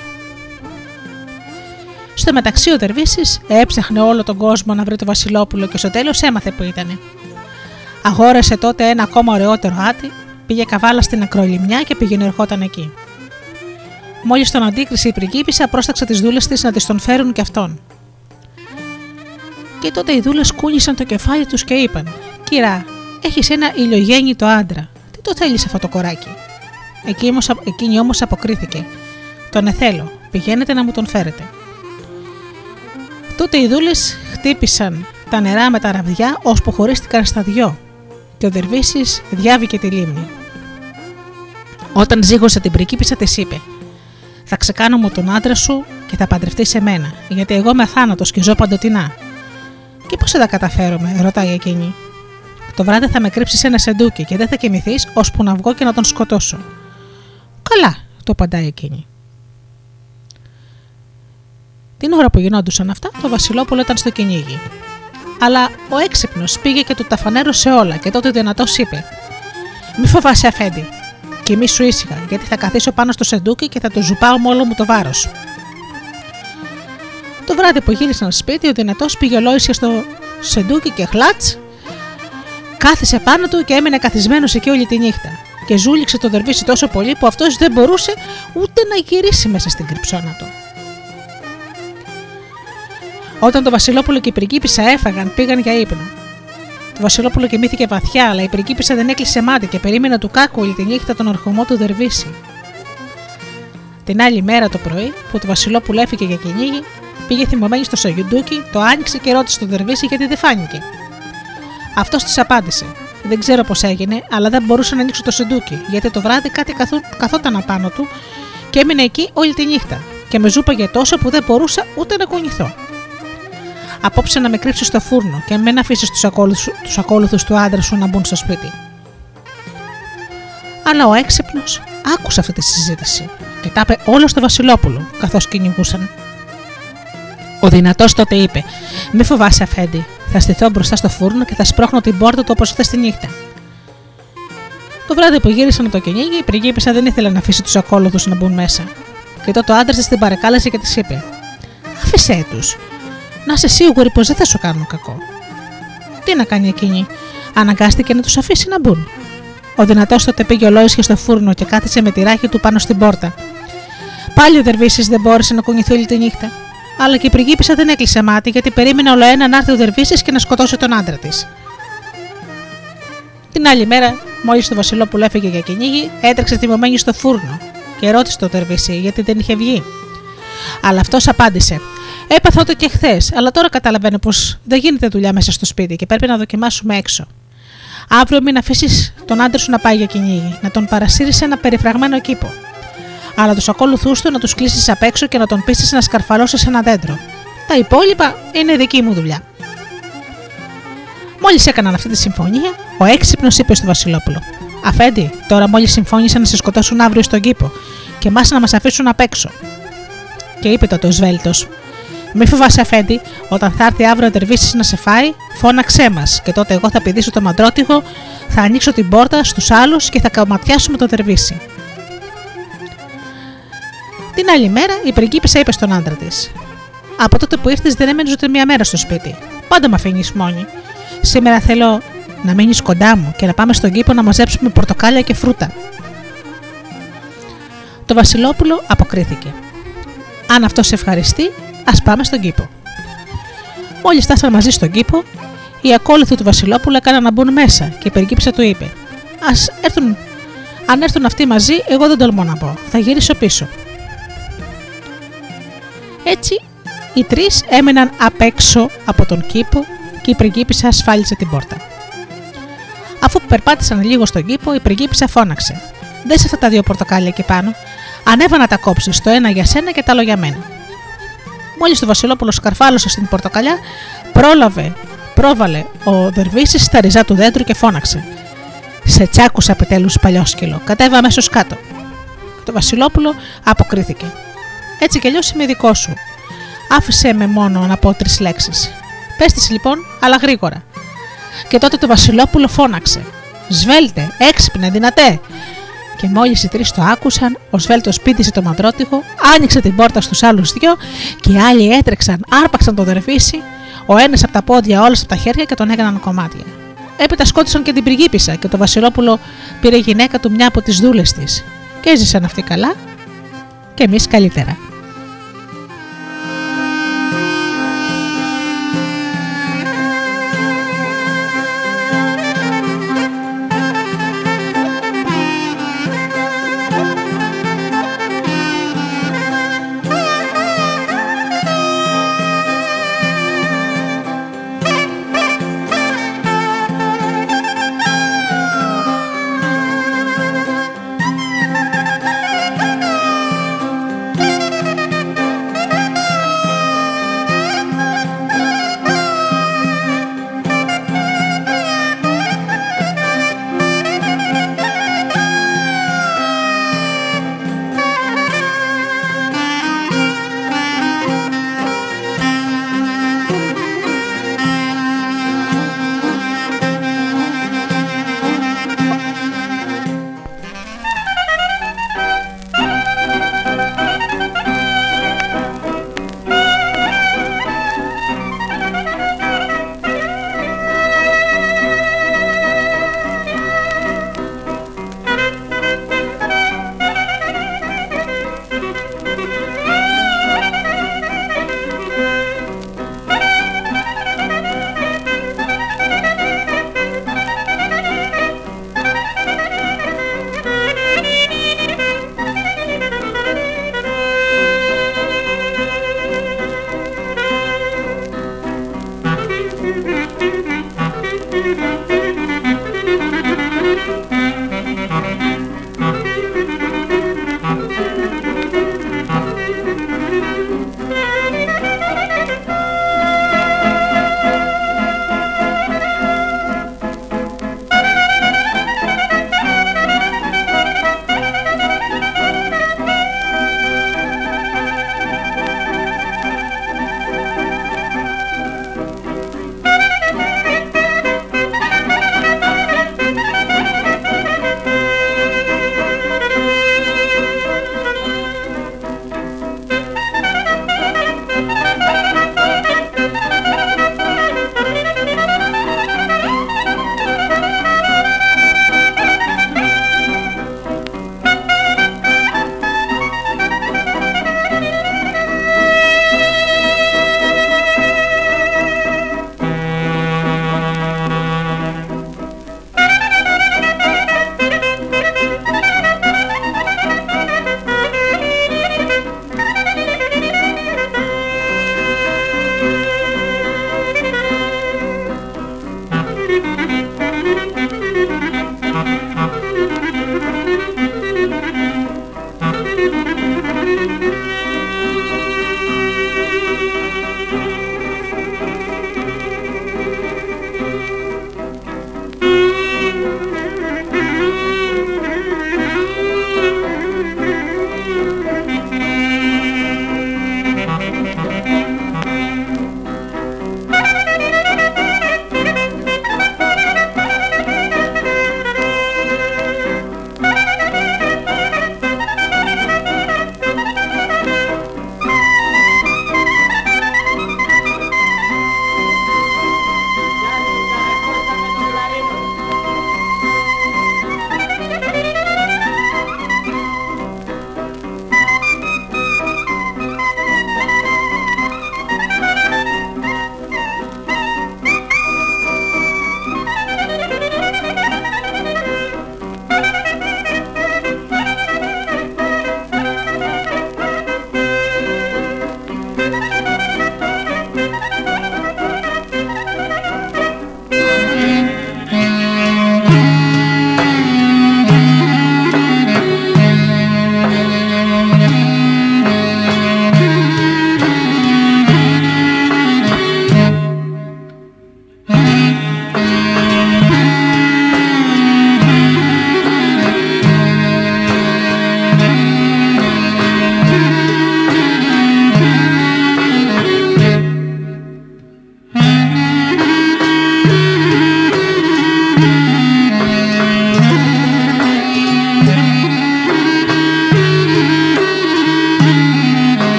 Στο μεταξύ, ο Δερβίση έψαχνε όλο τον κόσμο να βρει το Βασιλόπουλο και στο τέλος έμαθε που ήταν. Αγόρασε τότε ένα ακόμα ωραιότερο άτι, πήγε καβάλα στην ακρολιμιά και πήγαινε ερχόταν εκεί. Μόλις τον αντίκρισε η πριγκίπισσα, πρόσταξε τις δούλες της να της τον φέρουν και αυτόν. Και τότε οι δούλες κούνησαν το κεφάλι τους και είπαν: Κυρά, έχεις ένα ηλιογέννητο άντρα. Τι το θέλεις αυτό το κοράκι; Εκείνη όμως αποκρίθηκε: Τον εθέλω, πηγαίνετε να μου τον φέρετε. Τότε οι δούλες χτύπησαν τα νερά με τα ραβδιά, ώσπου χωρίστηκαν στα δυο, και ο Δερβίσης διάβηκε τη λίμνη. Όταν ζήγωσε την πρικίπισσα, της είπε: Θα ξεκάνω μου τον άντρα σου και θα παντρευτείς σε μένα, γιατί εγώ είμαι αθάνατο και ζω παντοτινά. Και πώς θα τα καταφέρομαι, ρωτάει εκείνη. Το βράδυ θα με κρύψεις σε ένα σεντούκι και δεν θα κοιμηθείς ώσπου να βγω και να τον σκοτώσω. Καλά, το απαντάει εκείνη. Την ώρα που γινόντουσαν αυτά, το Βασιλόπουλο ήταν στο κυνήγι. Αλλά ο έξυπνος πήγε και του τα φανέρωσε όλα και τότε δυνατός είπε: Μη φοβάσαι, Αφέντη, και μη σου ήσυχα, γιατί θα καθίσω πάνω στο σεντούκι και θα το ζουπάω με όλο μου το βάρος. Το βράδυ που γύρισαν σπίτι, ο δυνατός πήγε ολόησια στο σεντούκι και χλάτς, κάθισε πάνω του και έμεινε καθισμένος εκεί όλη τη νύχτα. Και ζούληξε το δερβίσι τόσο πολύ που αυτός δεν μπορούσε ούτε να γυρίσει μέσα στην κρυψώνα του. Όταν το Βασιλόπουλο και η πριγκίπισσα έφαγαν, πήγαν για ύπνο. Το Βασιλόπουλο κοιμήθηκε βαθιά, αλλά η πριγκίπισσα δεν έκλεισε μάτι και περίμενε του κάκου όλη τη νύχτα τον ορχομό του Δερβίση. Την άλλη μέρα το πρωί, που το Βασιλόπουλο έφυγε για κυνήγι, πήγε θυμωμένη στο Σαγιουντούκι, το άνοιξε και ρώτησε τον Δερβίση γιατί δεν φάνηκε. Αυτός της απάντησε: Δεν ξέρω πώς έγινε, αλλά δεν μπορούσα να ανοίξω το σεντούκι, γιατί το βράδυ κάτι καθόταν απάνω του και έμεινε εκεί όλη τη νύχτα και με ζούπαγε τόσο που δεν μπορούσα ούτε να κουνηθώ απόψε να με κρύψει στο φούρνο και μην αφήσεις τους ακόλουθους τους άντρα σου να μπουν στο σπίτι. Αλλά ο έξυπνος άκουσε αυτή τη συζήτηση και τα είπε όλο στο Βασιλόπουλο καθώς κυνηγούσαν. Ο δυνατός τότε είπε: Μη φοβάσαι, Αφέντη, θα στηθώ μπροστά στο φούρνο και θα σπρώχνω την πόρτα του όπως χθες τη νύχτα. Το βράδυ που γύρισαν το κυνήγι, η πριγκίπισσα δεν ήθελε να αφήσει τους ακόλουθους να μπουν μέσα. Και Και τότε ο άντρας της την παρακάλεσε και της είπε: Άφησέ τους. Να είσαι σίγουρη πως δεν θα σου κάνουν κακό. Τι να κάνει εκείνη, αναγκάστηκε να τους αφήσει να μπουν. Ο δυνατός τότε πήγε ολόισια στο φούρνο και κάθισε με τη ράχη του πάνω στην πόρτα. Πάλι ο Δερβίσης δεν μπόρεσε να κουνηθεί όλη τη νύχτα. Αλλά και η πριγκίπισσα δεν έκλεισε μάτι γιατί περίμενε όλο ένα να έρθει ο Δερβίσης και να σκοτώσει τον άντρα της. Την άλλη μέρα, μόλις το Βασιλόπουλο έφυγε για κυνήγι, έτρεξε τιμωμένη στο φούρνο και ρώτησε το Δερβίση γιατί δεν είχε βγει. Αλλά αυτός απάντησε: Έπαθα το και χθες, αλλά τώρα καταλαβαίνω πως δεν γίνεται δουλειά μέσα στο σπίτι και πρέπει να δοκιμάσουμε έξω. Αύριο μην αφήσεις τον άντρα σου να πάει για κυνήγι, να τον παρασύρεις σε ένα περιφραγμένο κήπο. Αλλά τους ακόλουθού του να τους κλείσεις απ' έξω και να τον πείσει να σκαρφαλώσεις σε ένα δέντρο. Τα υπόλοιπα είναι δική μου δουλειά. Μόλις έκαναν αυτή τη συμφωνία, ο έξυπνος είπε στο Βασιλόπουλο: Αφέντη, τώρα μόλις συμφώνησαν να σε σκοτώσουν αύριο στον κήπο και εμάς να μας αφήσουν απ' έξω. Και είπε τότε ο Σβέλτος: Μη φοβάσαι, Αφέντη, όταν θα έρθει αύριο ο Τερβίσης να σε φάει, φώναξέ μας και τότε εγώ θα πηδήσω το μαντρότυχο, θα ανοίξω την πόρτα στους άλλους και θα καματιάσουμε το Τερβίση. Την άλλη μέρα η πριγκίπισσα είπε στον άντρα της: Από τότε που ήρθες δεν έμενες ούτε μία μέρα στο σπίτι. Πάντα με αφήνεις μόνη. Σήμερα θέλω να μείνεις κοντά μου και να πάμε στον κήπο να μαζέψουμε πορτοκάλια και φρούτα. Το Βασιλόπουλο αποκρίθηκε. Αν αυτός σε ευχαριστεί, ας πάμε στον κήπο. Μόλις φτάσαν μαζί στον κήπο, οι ακόλουθοι του Βασιλόπουλου έκαναν να μπουν μέσα και η περικύψα του είπε: Α έρθουν. Αν έρθουν αυτοί μαζί, εγώ δεν τολμώ να πω. Θα γυρίσω πίσω. Έτσι, οι τρεις έμειναν απ' έξω από τον κήπο και η πριγκίπισσα ασφάλισε την πόρτα. Αφού περπάτησαν λίγο στον κήπο, η πριγκίπισσα φώναξε: Δες αυτά τα δύο πορτοκάλια εκεί πάνω. Ανέβα να τα κόψεις, το ένα για σένα και τα άλλο για μένα. Μόλις το Βασιλόπουλος σκαρφάλωσε στην πορτοκαλιά, πρόλαβε, πρόβαλε ο Δερβίσης στα ριζά του δέντρου και φώναξε: Σε τσάκουσα επιτέλους παλιόσκυλο, κατέβα αμέσως κάτω. Το Βασιλόπουλο αποκρίθηκε. Έτσι κι αλλιώς είμαι δικό σου. Άφησε με μόνο να πω τρεις λέξεις. Πες λοιπόν, αλλά γρήγορα. Και τότε το Βασιλόπουλο φώναξε. Σβέλτε, έξυπνε, δυνατέ. Και μόλις οι τρεις το άκουσαν, ο Σβέλτος πήδησε το μαντρότυχο, άνοιξε την πόρτα στους άλλους δυο και οι άλλοι έτρεξαν, άρπαξαν το δερφίσι, ο ένας από τα πόδια, όλα από τα χέρια και τον έκαναν κομμάτια. Έπειτα σκότωσαν και την πριγκίπισσα και το Βασιλόπουλο πήρε γυναίκα του μια από τις δούλες της. Και έζησαν αυτοί καλά και εμείς καλύτερα.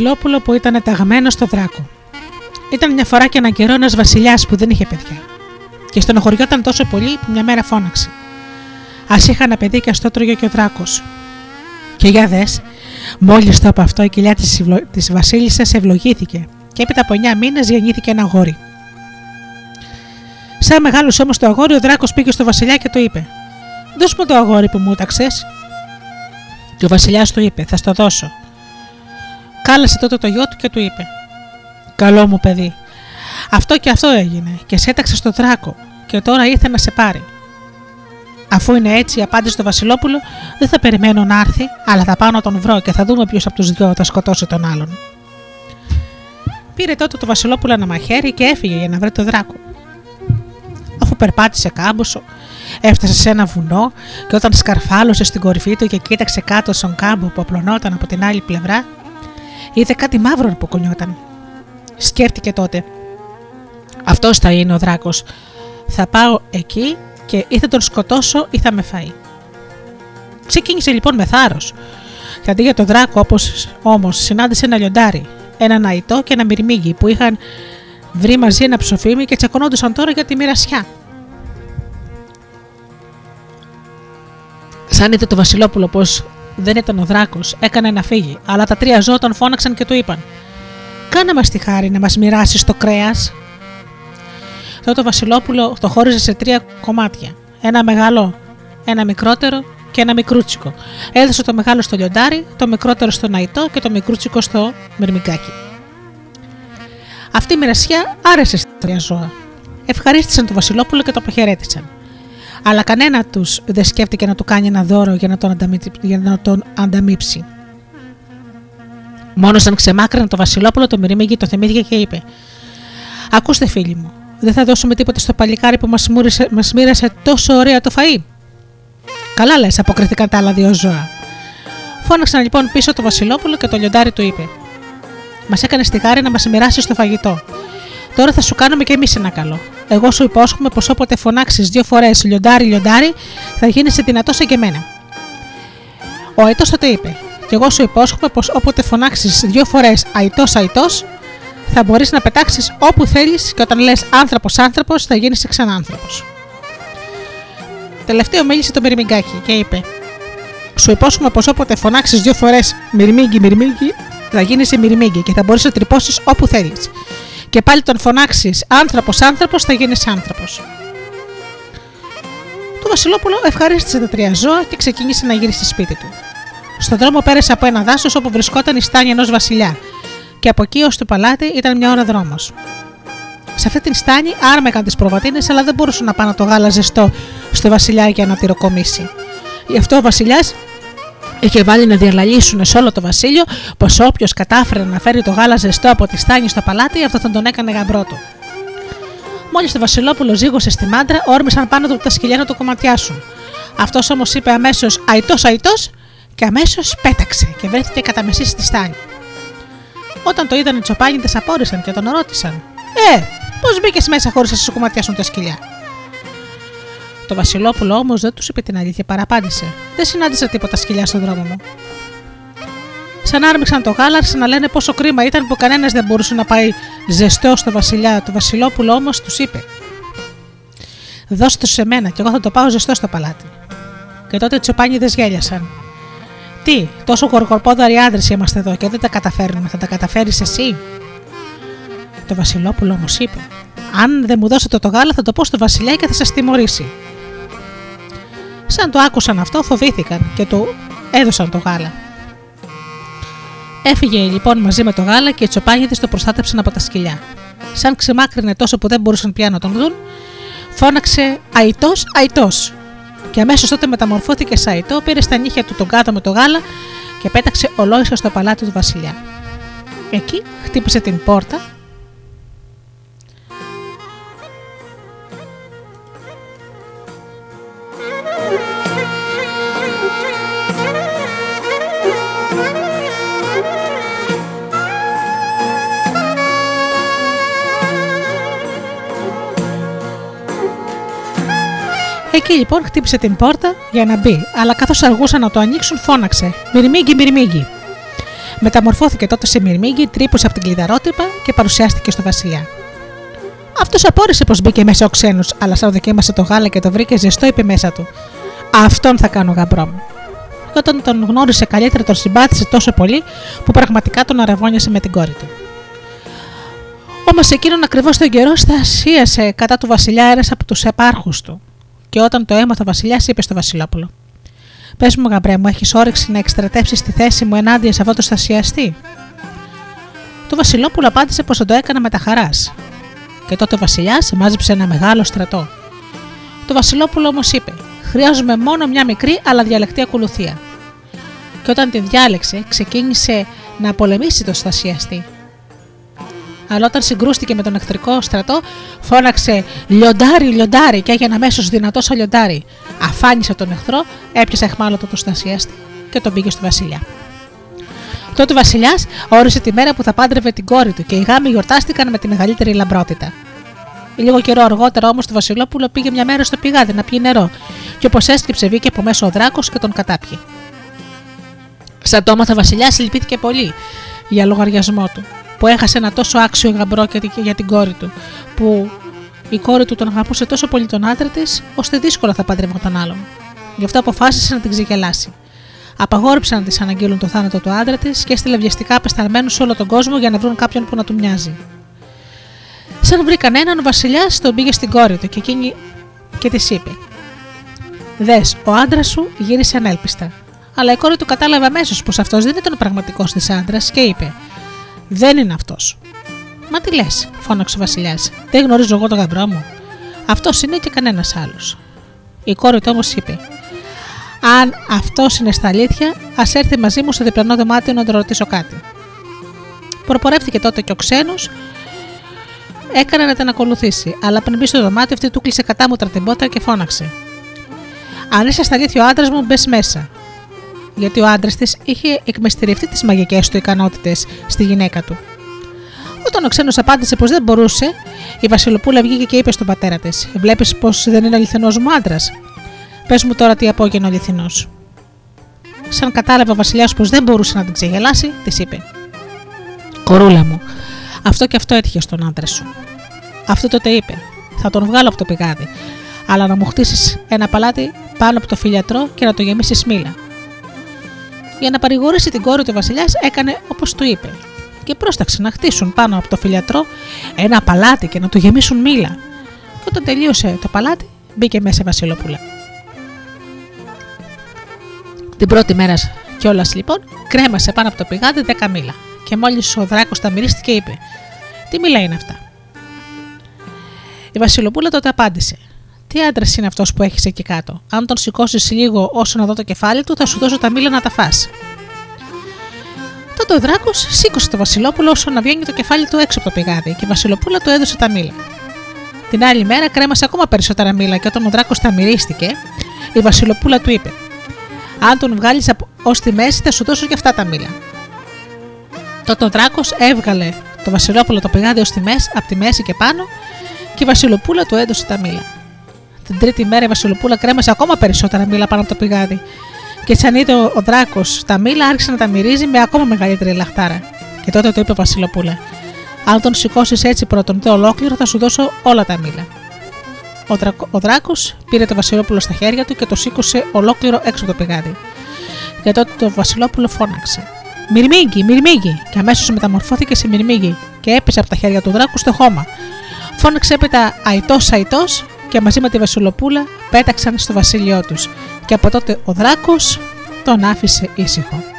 Βασιλόπουλο που ήταν ταγμένο στο δράκο. Ήταν μια φορά και ένα καιρό ένας βασιλιάς που δεν είχε παιδιά. Και στενοχωριόταν τόσο πολύ που μια μέρα φώναξε. Α είχα ένα παιδί και ας το τρώγε και ο δράκος. Και για δες, μόλις το από αυτό η κοιλιά της της Βασίλισσας ευλογήθηκε και έπειτα από 9 μήνες γεννήθηκε ένα αγόρι. Σαν μεγάλος όμως το αγόρι, ο δράκος πήγε στο Βασιλιά και το είπε: Δώσ' μου το αγόρι που μου έταξες. Και ο Βασιλιάς του είπε: Θα στο δώσω. Κάλεσε τότε το γιο του και του είπε: Καλό μου παιδί, αυτό και αυτό έγινε και σε έταξε στο δράκο και τώρα ήρθε να σε πάρει. Αφού είναι έτσι, απάντησε το Βασιλόπουλο, δεν θα περιμένω να έρθει, αλλά θα πάω να τον βρω και θα δούμε ποιος από τους δυο θα σκοτώσει τον άλλον. Πήρε τότε το Βασιλόπουλο ένα μαχαίρι και έφυγε για να βρει το δράκο. Αφού περπάτησε κάμποσο, έφτασε σε ένα βουνό και όταν σκαρφάλωσε στην κορυφή του και κοίταξε κάτω στον κάμπο που απλωνόταν από την άλλη πλευρά, είδε κάτι μαύρο που κουνιόταν. Σκέφτηκε τότε. Αυτός θα είναι ο δράκος. Θα πάω εκεί και ή θα τον σκοτώσω ή θα με φάει. Ξεκίνησε λοιπόν με θάρρος. Και αντί για τον δράκο, όπως όμως συνάντησε ένα λιοντάρι, ένα αϊτό και ένα μυρμήγκι που είχαν βρει μαζί ένα ψοφίμι και τσακωνόντουσαν τώρα για τη μοιρασιά. Σαν είδε το Βασιλόπουλο πω δεν ήταν ο δράκος, έκανε να φύγει, αλλά τα τρία ζώα τον φώναξαν και του είπαν: Κάνε μας τη χάρη να μας μοιράσεις το κρέας. Τότε το Βασιλόπουλο το χώριζε σε τρία κομμάτια. Ένα μεγάλο, ένα μικρότερο και ένα μικρούτσικο. Έδωσε το μεγάλο στο λιοντάρι, το μικρότερο στο ναϊτό και το μικρούτσικο στο μυρμικάκι. Αυτή η μοιρασιά άρεσε στα τρία ζώα. Ευχαρίστησαν το Βασιλόπουλο και το αποχαιρέτησαν. Αλλά κανένα τους δεν σκέφτηκε να του κάνει ένα δώρο για να τον, για να τον ανταμείψει. Μόνος σαν ξεμάκρυνε το Βασιλόπουλο, το μυρίμεγε το θυμήθηκε και είπε: Ακούστε, φίλοι μου, δεν θα δώσουμε τίποτα στο παλικάρι που μας μοίρασε τόσο ωραία το φαΐ. Καλά λες, αποκριθήκαν τα άλλα δύο ζώα. Φώναξαν λοιπόν πίσω το Βασιλόπουλο και το λιοντάρι του είπε: Μας έκανες τη χάρη να μας μοιράσει το φαγητό. Τώρα θα σου κάνουμε και εμείς ένα καλό. Εγώ σου υπόσχομαι πως όποτε φωνάξεις δύο φορές λιοντάρι, λιοντάρι, θα γίνει δυνατός και εμένα. Ο Αιτό τότε είπε: Και εγώ σου υπόσχομαι πως όποτε φωνάξεις δύο φορές Αιτό, Αιτό, θα μπορείς να πετάξεις όπου θέλεις και όταν λες άνθρωπος, άνθρωπος, θα γίνει ξανά άνθρωπος. Τελευταίο μίλησε το Μυρμηγκάκι και είπε: Σου υπόσχομαι πως όποτε φωνάξεις δύο φορές Μυρμήγκι, Μυρμήγκι, θα γίνει σε Μυρμήγκι και θα μπορείς να τρυπώσεις όπου θέλεις. Και πάλι τον φωνάξεις άνθρωπος, άνθρωπος, θα γίνεις άνθρωπος. Το Βασιλόπουλο ευχαρίστησε τα τρία ζώα και ξεκίνησε να γυρίσει σπίτι του. Στον δρόμο πέρασε από ένα δάσος όπου βρισκόταν η στάνη ενός βασιλιά, και από εκεί ως το παλάτι ήταν μια ώρα δρόμος. Σε αυτή την στάνη άρμεγαν τις προβατίνες, αλλά δεν μπορούσαν να πάνε το γάλα ζεστό στο βασιλιά για να τυροκομίσει. Γι' αυτό ο βασιλιάς είχε βάλει να διαλαλήσουν σε όλο το βασίλειο πως όποιος κατάφερε να φέρει το γάλα ζεστό από τη στάνη στο παλάτι, αυτό θα τον έκανε γαμπρό του. Μόλις το Βασιλόπουλο ζήγωσε στη μάντρα, όρμησαν πάνω του τα σκυλιά να το κομματιάσουν. Αυτός όμως είπε αμέσως Αϊτός, Αϊτός και αμέσως πέταξε και βρέθηκε κατά μεσή στη στάνη. Όταν το είδαν οι τσοπάνιδε, απόρρισαν και τον ρώτησαν: Ε, πώς μπήκες μέσα χωρίς να σου κομματιάσουν τα σκυλιά; Το Βασιλόπουλο όμως δεν τους είπε την αλήθεια, παραπάντησε: Δεν συνάντησα τίποτα σκυλιά στον δρόμο μου. Σαν άρμηξαν το γάλα, άρχισαν να λένε πόσο κρίμα ήταν που κανένας δεν μπορούσε να πάει ζεστό στο Βασιλιά. Το Βασιλόπουλο όμως τους είπε: Δώστε το σε μένα και εγώ θα το πάω ζεστό στο παλάτι. Και τότε οι τσοπάνιδε γέλιασαν. Τι, τόσο γοργορπόδαροι άντρε είμαστε εδώ και δεν τα καταφέρνουμε, θα τα καταφέρεις εσύ; Το Βασιλόπουλο όμως είπε: Αν δεν μου δώσετε το γάλα, θα το πω στο Βασιλιά και θα σας τιμωρήσει. Σαν το άκουσαν αυτό, φοβήθηκαν και του έδωσαν το γάλα. Έφυγε λοιπόν μαζί με το γάλα και οι τσοπάγιδε το προστάτεψαν από τα σκυλιά. Σαν ξεμάκρυνε τόσο που δεν μπορούσαν πια να τον δουν, φώναξε Αϊτός, Αϊτός. Και αμέσως τότε μεταμορφώθηκε σε Αϊτό, πήρε στα νύχια του τον κάτω με το γάλα και πέταξε ολόισα στο παλάτι του Βασιλιά. Εκεί χτύπησε την πόρτα Εκεί λοιπόν χτύπησε την πόρτα για να μπει, αλλά καθώς αργούσαν να το ανοίξουν, φώναξε: Μυρμήγκι, μυρμήγκι. Μεταμορφώθηκε τότε σε μυρμήγκι, τρύπωσε από την κλειδαρότυπα και παρουσιάστηκε στο Βασιλιά. Αυτός απόρρισε πως μπήκε μέσα ο ξένος, αλλά σαν δοκίμασε το γάλα και το βρήκε ζεστό, είπε μέσα του: Αυτόν θα κάνω γαμπρό μου. Και όταν τον γνώρισε καλύτερα, τον συμπάθησε τόσο πολύ που πραγματικά τον αραβώνιασε με την κόρη του. Όμως εκείνον ακριβώς τον καιρό στασίασε κατά του Βασιλιά ένας από τους επάρχους του. Και όταν το έμαθε ο Βασιλιά, είπε στο Βασιλόπουλο: Πες μου, γαμπρέ μου, έχεις όρεξη να εκστρατεύσει τη θέση μου ενάντια σε αυτό το στασιαστή. Το Βασιλόπουλο απάντησε πως το έκανα με τα χαράς. Και τότε ο Βασιλιάς μάζεψε ένα μεγάλο στρατό. Το Βασιλόπουλο όμως είπε: Χρειάζομαι μόνο μια μικρή αλλά διαλεκτή ακολουθία. Και όταν τη διάλεξε, ξεκίνησε να πολεμήσει το στασιαστή. Αλλά όταν συγκρούστηκε με τον εχθρικό στρατό, φώναξε Λιοντάρι, λιοντάρι και έγινε αμέσως δυνατός ο λιοντάρι. Αφάνισε τον εχθρό, έπιασε εχμάλωτο το στασιάστη και τον πήγε στο Βασιλιά. Τότε ο Βασιλιάς όρισε τη μέρα που θα πάντρευε την κόρη του και οι γάμοι γιορτάστηκαν με τη μεγαλύτερη λαμπρότητα. Λίγο καιρό αργότερα όμως το Βασιλόπουλο πήγε μια μέρα στο πηγάδι να πιει νερό, και όπως έσκυψε βγήκε από μέσω ο δράκος και τον κατάπιε. Σαν το έμαθα, ο Βασιλιάς λυπήθηκε πολύ για λογαριασμό του, που έχασε ένα τόσο άξιο γαμπρό για την κόρη του, που η κόρη του τον αγαπούσε τόσο πολύ τον άντρα της, ώστε δύσκολα θα παντρευόταν άλλον. Γι' αυτό αποφάσισε να την ξεγελάσει. Απαγόρεψε να της αναγγείλουν το θάνατο του άντρα της και έστειλε βιαστικά απεσταλμένους σε όλο τον κόσμο για να βρουν κάποιον που να του μοιάζει. Σαν βρήκαν έναν, ο Βασιλιάς τον πήγε στην κόρη του και εκείνη και της είπε: Δες, ο άντρας σου γύρισε ανέλπιστα. Αλλά η κόρη του κατάλαβε αμέσως πως αυτός δεν ήταν ο πραγματικός της άντρας και είπε: Δεν είναι αυτός. Μα τι λες, φώναξε ο Βασιλιάς. Δεν γνωρίζω εγώ τον γαμπρό μου. Αυτός είναι και κανένας άλλος. Η κόρη του όμως είπε: Αν αυτός είναι στα αλήθεια, ας έρθει μαζί μου στο διπλανό δωμάτιο να τον ρωτήσω κάτι. Προπορεύτηκε τότε και ο ξένος έκανε να την ακολουθήσει, αλλά πριν μπει στο δωμάτιο, αυτή του κλείσε κατάμουτρα την πότα και φώναξε. Αν είσαι στα αλήθεια ο άντρας μου, μπες μέσα. Γιατί ο άντρας της είχε εκμεστηρευτεί τις μαγικές του ικανότητες στη γυναίκα του. Όταν ο ξένος απάντησε πως δεν μπορούσε, η Βασιλοπούλα βγήκε και είπε στον πατέρα της: Βλέπεις πως δεν είναι αληθινός μου άντρας; Πες μου τώρα τι απόγενο αληθινός. Σαν κατάλαβε ο Βασιλιάς πως δεν μπορούσε να την ξεγελάσει, της είπε: Κορούλα μου, αυτό και αυτό έτυχε στον άντρα σου. Αυτό τότε είπε: Θα τον βγάλω από το πηγάδι, αλλά να μου χτίσεις ένα παλάτι πάνω από το φιλιατρό και να το γεμίσεις μήλα. Για να παρηγορήσει την κόρη του Βασιλιάς, έκανε όπως του είπε και πρόσταξε να χτίσουν πάνω από το φιλιατρό ένα παλάτι και να το γεμίσουν μήλα. Και όταν τελείωσε το παλάτι, μπήκε μέσα η Βασιλοπούλα. Την πρώτη μέρα κιόλας λοιπόν κρέμασε πάνω από το πηγάδι 10 μήλα. Και μόλις ο δράκος τα μυρίστηκε, είπε: Τι μήλα είναι αυτά; Η Βασιλοπούλα τότε απάντησε: Τι άντρας είναι αυτός που έχεις εκεί κάτω; Αν τον σηκώσεις λίγο όσο να δω το κεφάλι του, θα σου δώσω τα μήλα να τα φας. Τότε ο Δράκος σήκωσε το Βασιλόπουλο όσο να βγαίνει το κεφάλι του έξω από το πηγάδι και η Βασιλοπούλα του έδωσε τα μήλα. Την άλλη μέρα κρέμασε ακόμα περισσότερα μήλα και όταν ο Δράκος τα μυρίστηκε, η Βασιλοπούλα του είπε: Αν τον βγάλεις ως τη μέση, θα σου δώσω και αυτά τα μήλα. Τότε ο Δράκος έβγαλε το Βασιλόπουλο το πηγάδι ως τη μέση, από τη μέση και πάνω και η Βασιλοπούλα του έδωσε τα μήλα. Την τρίτη μέρα η Βασιλοπούλα κρέμασε ακόμα περισσότερα μήλα πάνω από το πηγάδι και σαν είδε ο, ο Δράκος τα μήλα, άρχισε να τα μυρίζει με ακόμα μεγαλύτερη λαχτάρα. Και τότε το είπε ο Βασιλοπούλα: Αν τον σηκώσεις έτσι πρώτον το ολόκληρο, θα σου δώσω όλα τα μήλα. Ο, δρακο, ο Δράκος πήρε το Βασιλόπουλο στα χέρια του και το σήκωσε ολόκληρο έξω από το πηγάδι. Και τότε το Βασιλόπουλο φώναξε: Μυρμήγκι, μυρμήγκι! Και αμέσως μεταμορφώθηκε σε μυρμήγκι και έπεσε από τα χέρια του Δράκου στο χώμα. Φώναξε έπειτα αϊτός αϊτός και μαζί με τη Βασιλοπούλα πέταξαν στο βασίλειό τους και από τότε ο Δράκος τον άφησε ήσυχο.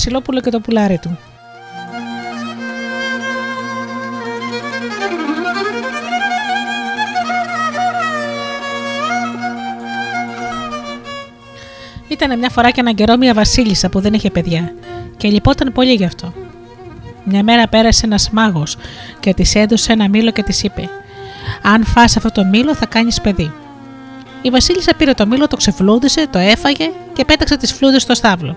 Βασιλόπουλο και το πουλάρι του. Ήταν μια φορά και έναν καιρό μια βασίλισσα που δεν είχε παιδιά και λυπόταν πολύ γι' αυτό. Μια μέρα πέρασε ένας μάγος και της έδωσε ένα μήλο και της είπε: Αν φας αυτό το μήλο, θα κάνεις παιδί. Η Βασίλισσα πήρε το μήλο, το ξεφλούδισε, το έφαγε και πέταξε τις φλούδες στο στάβλο.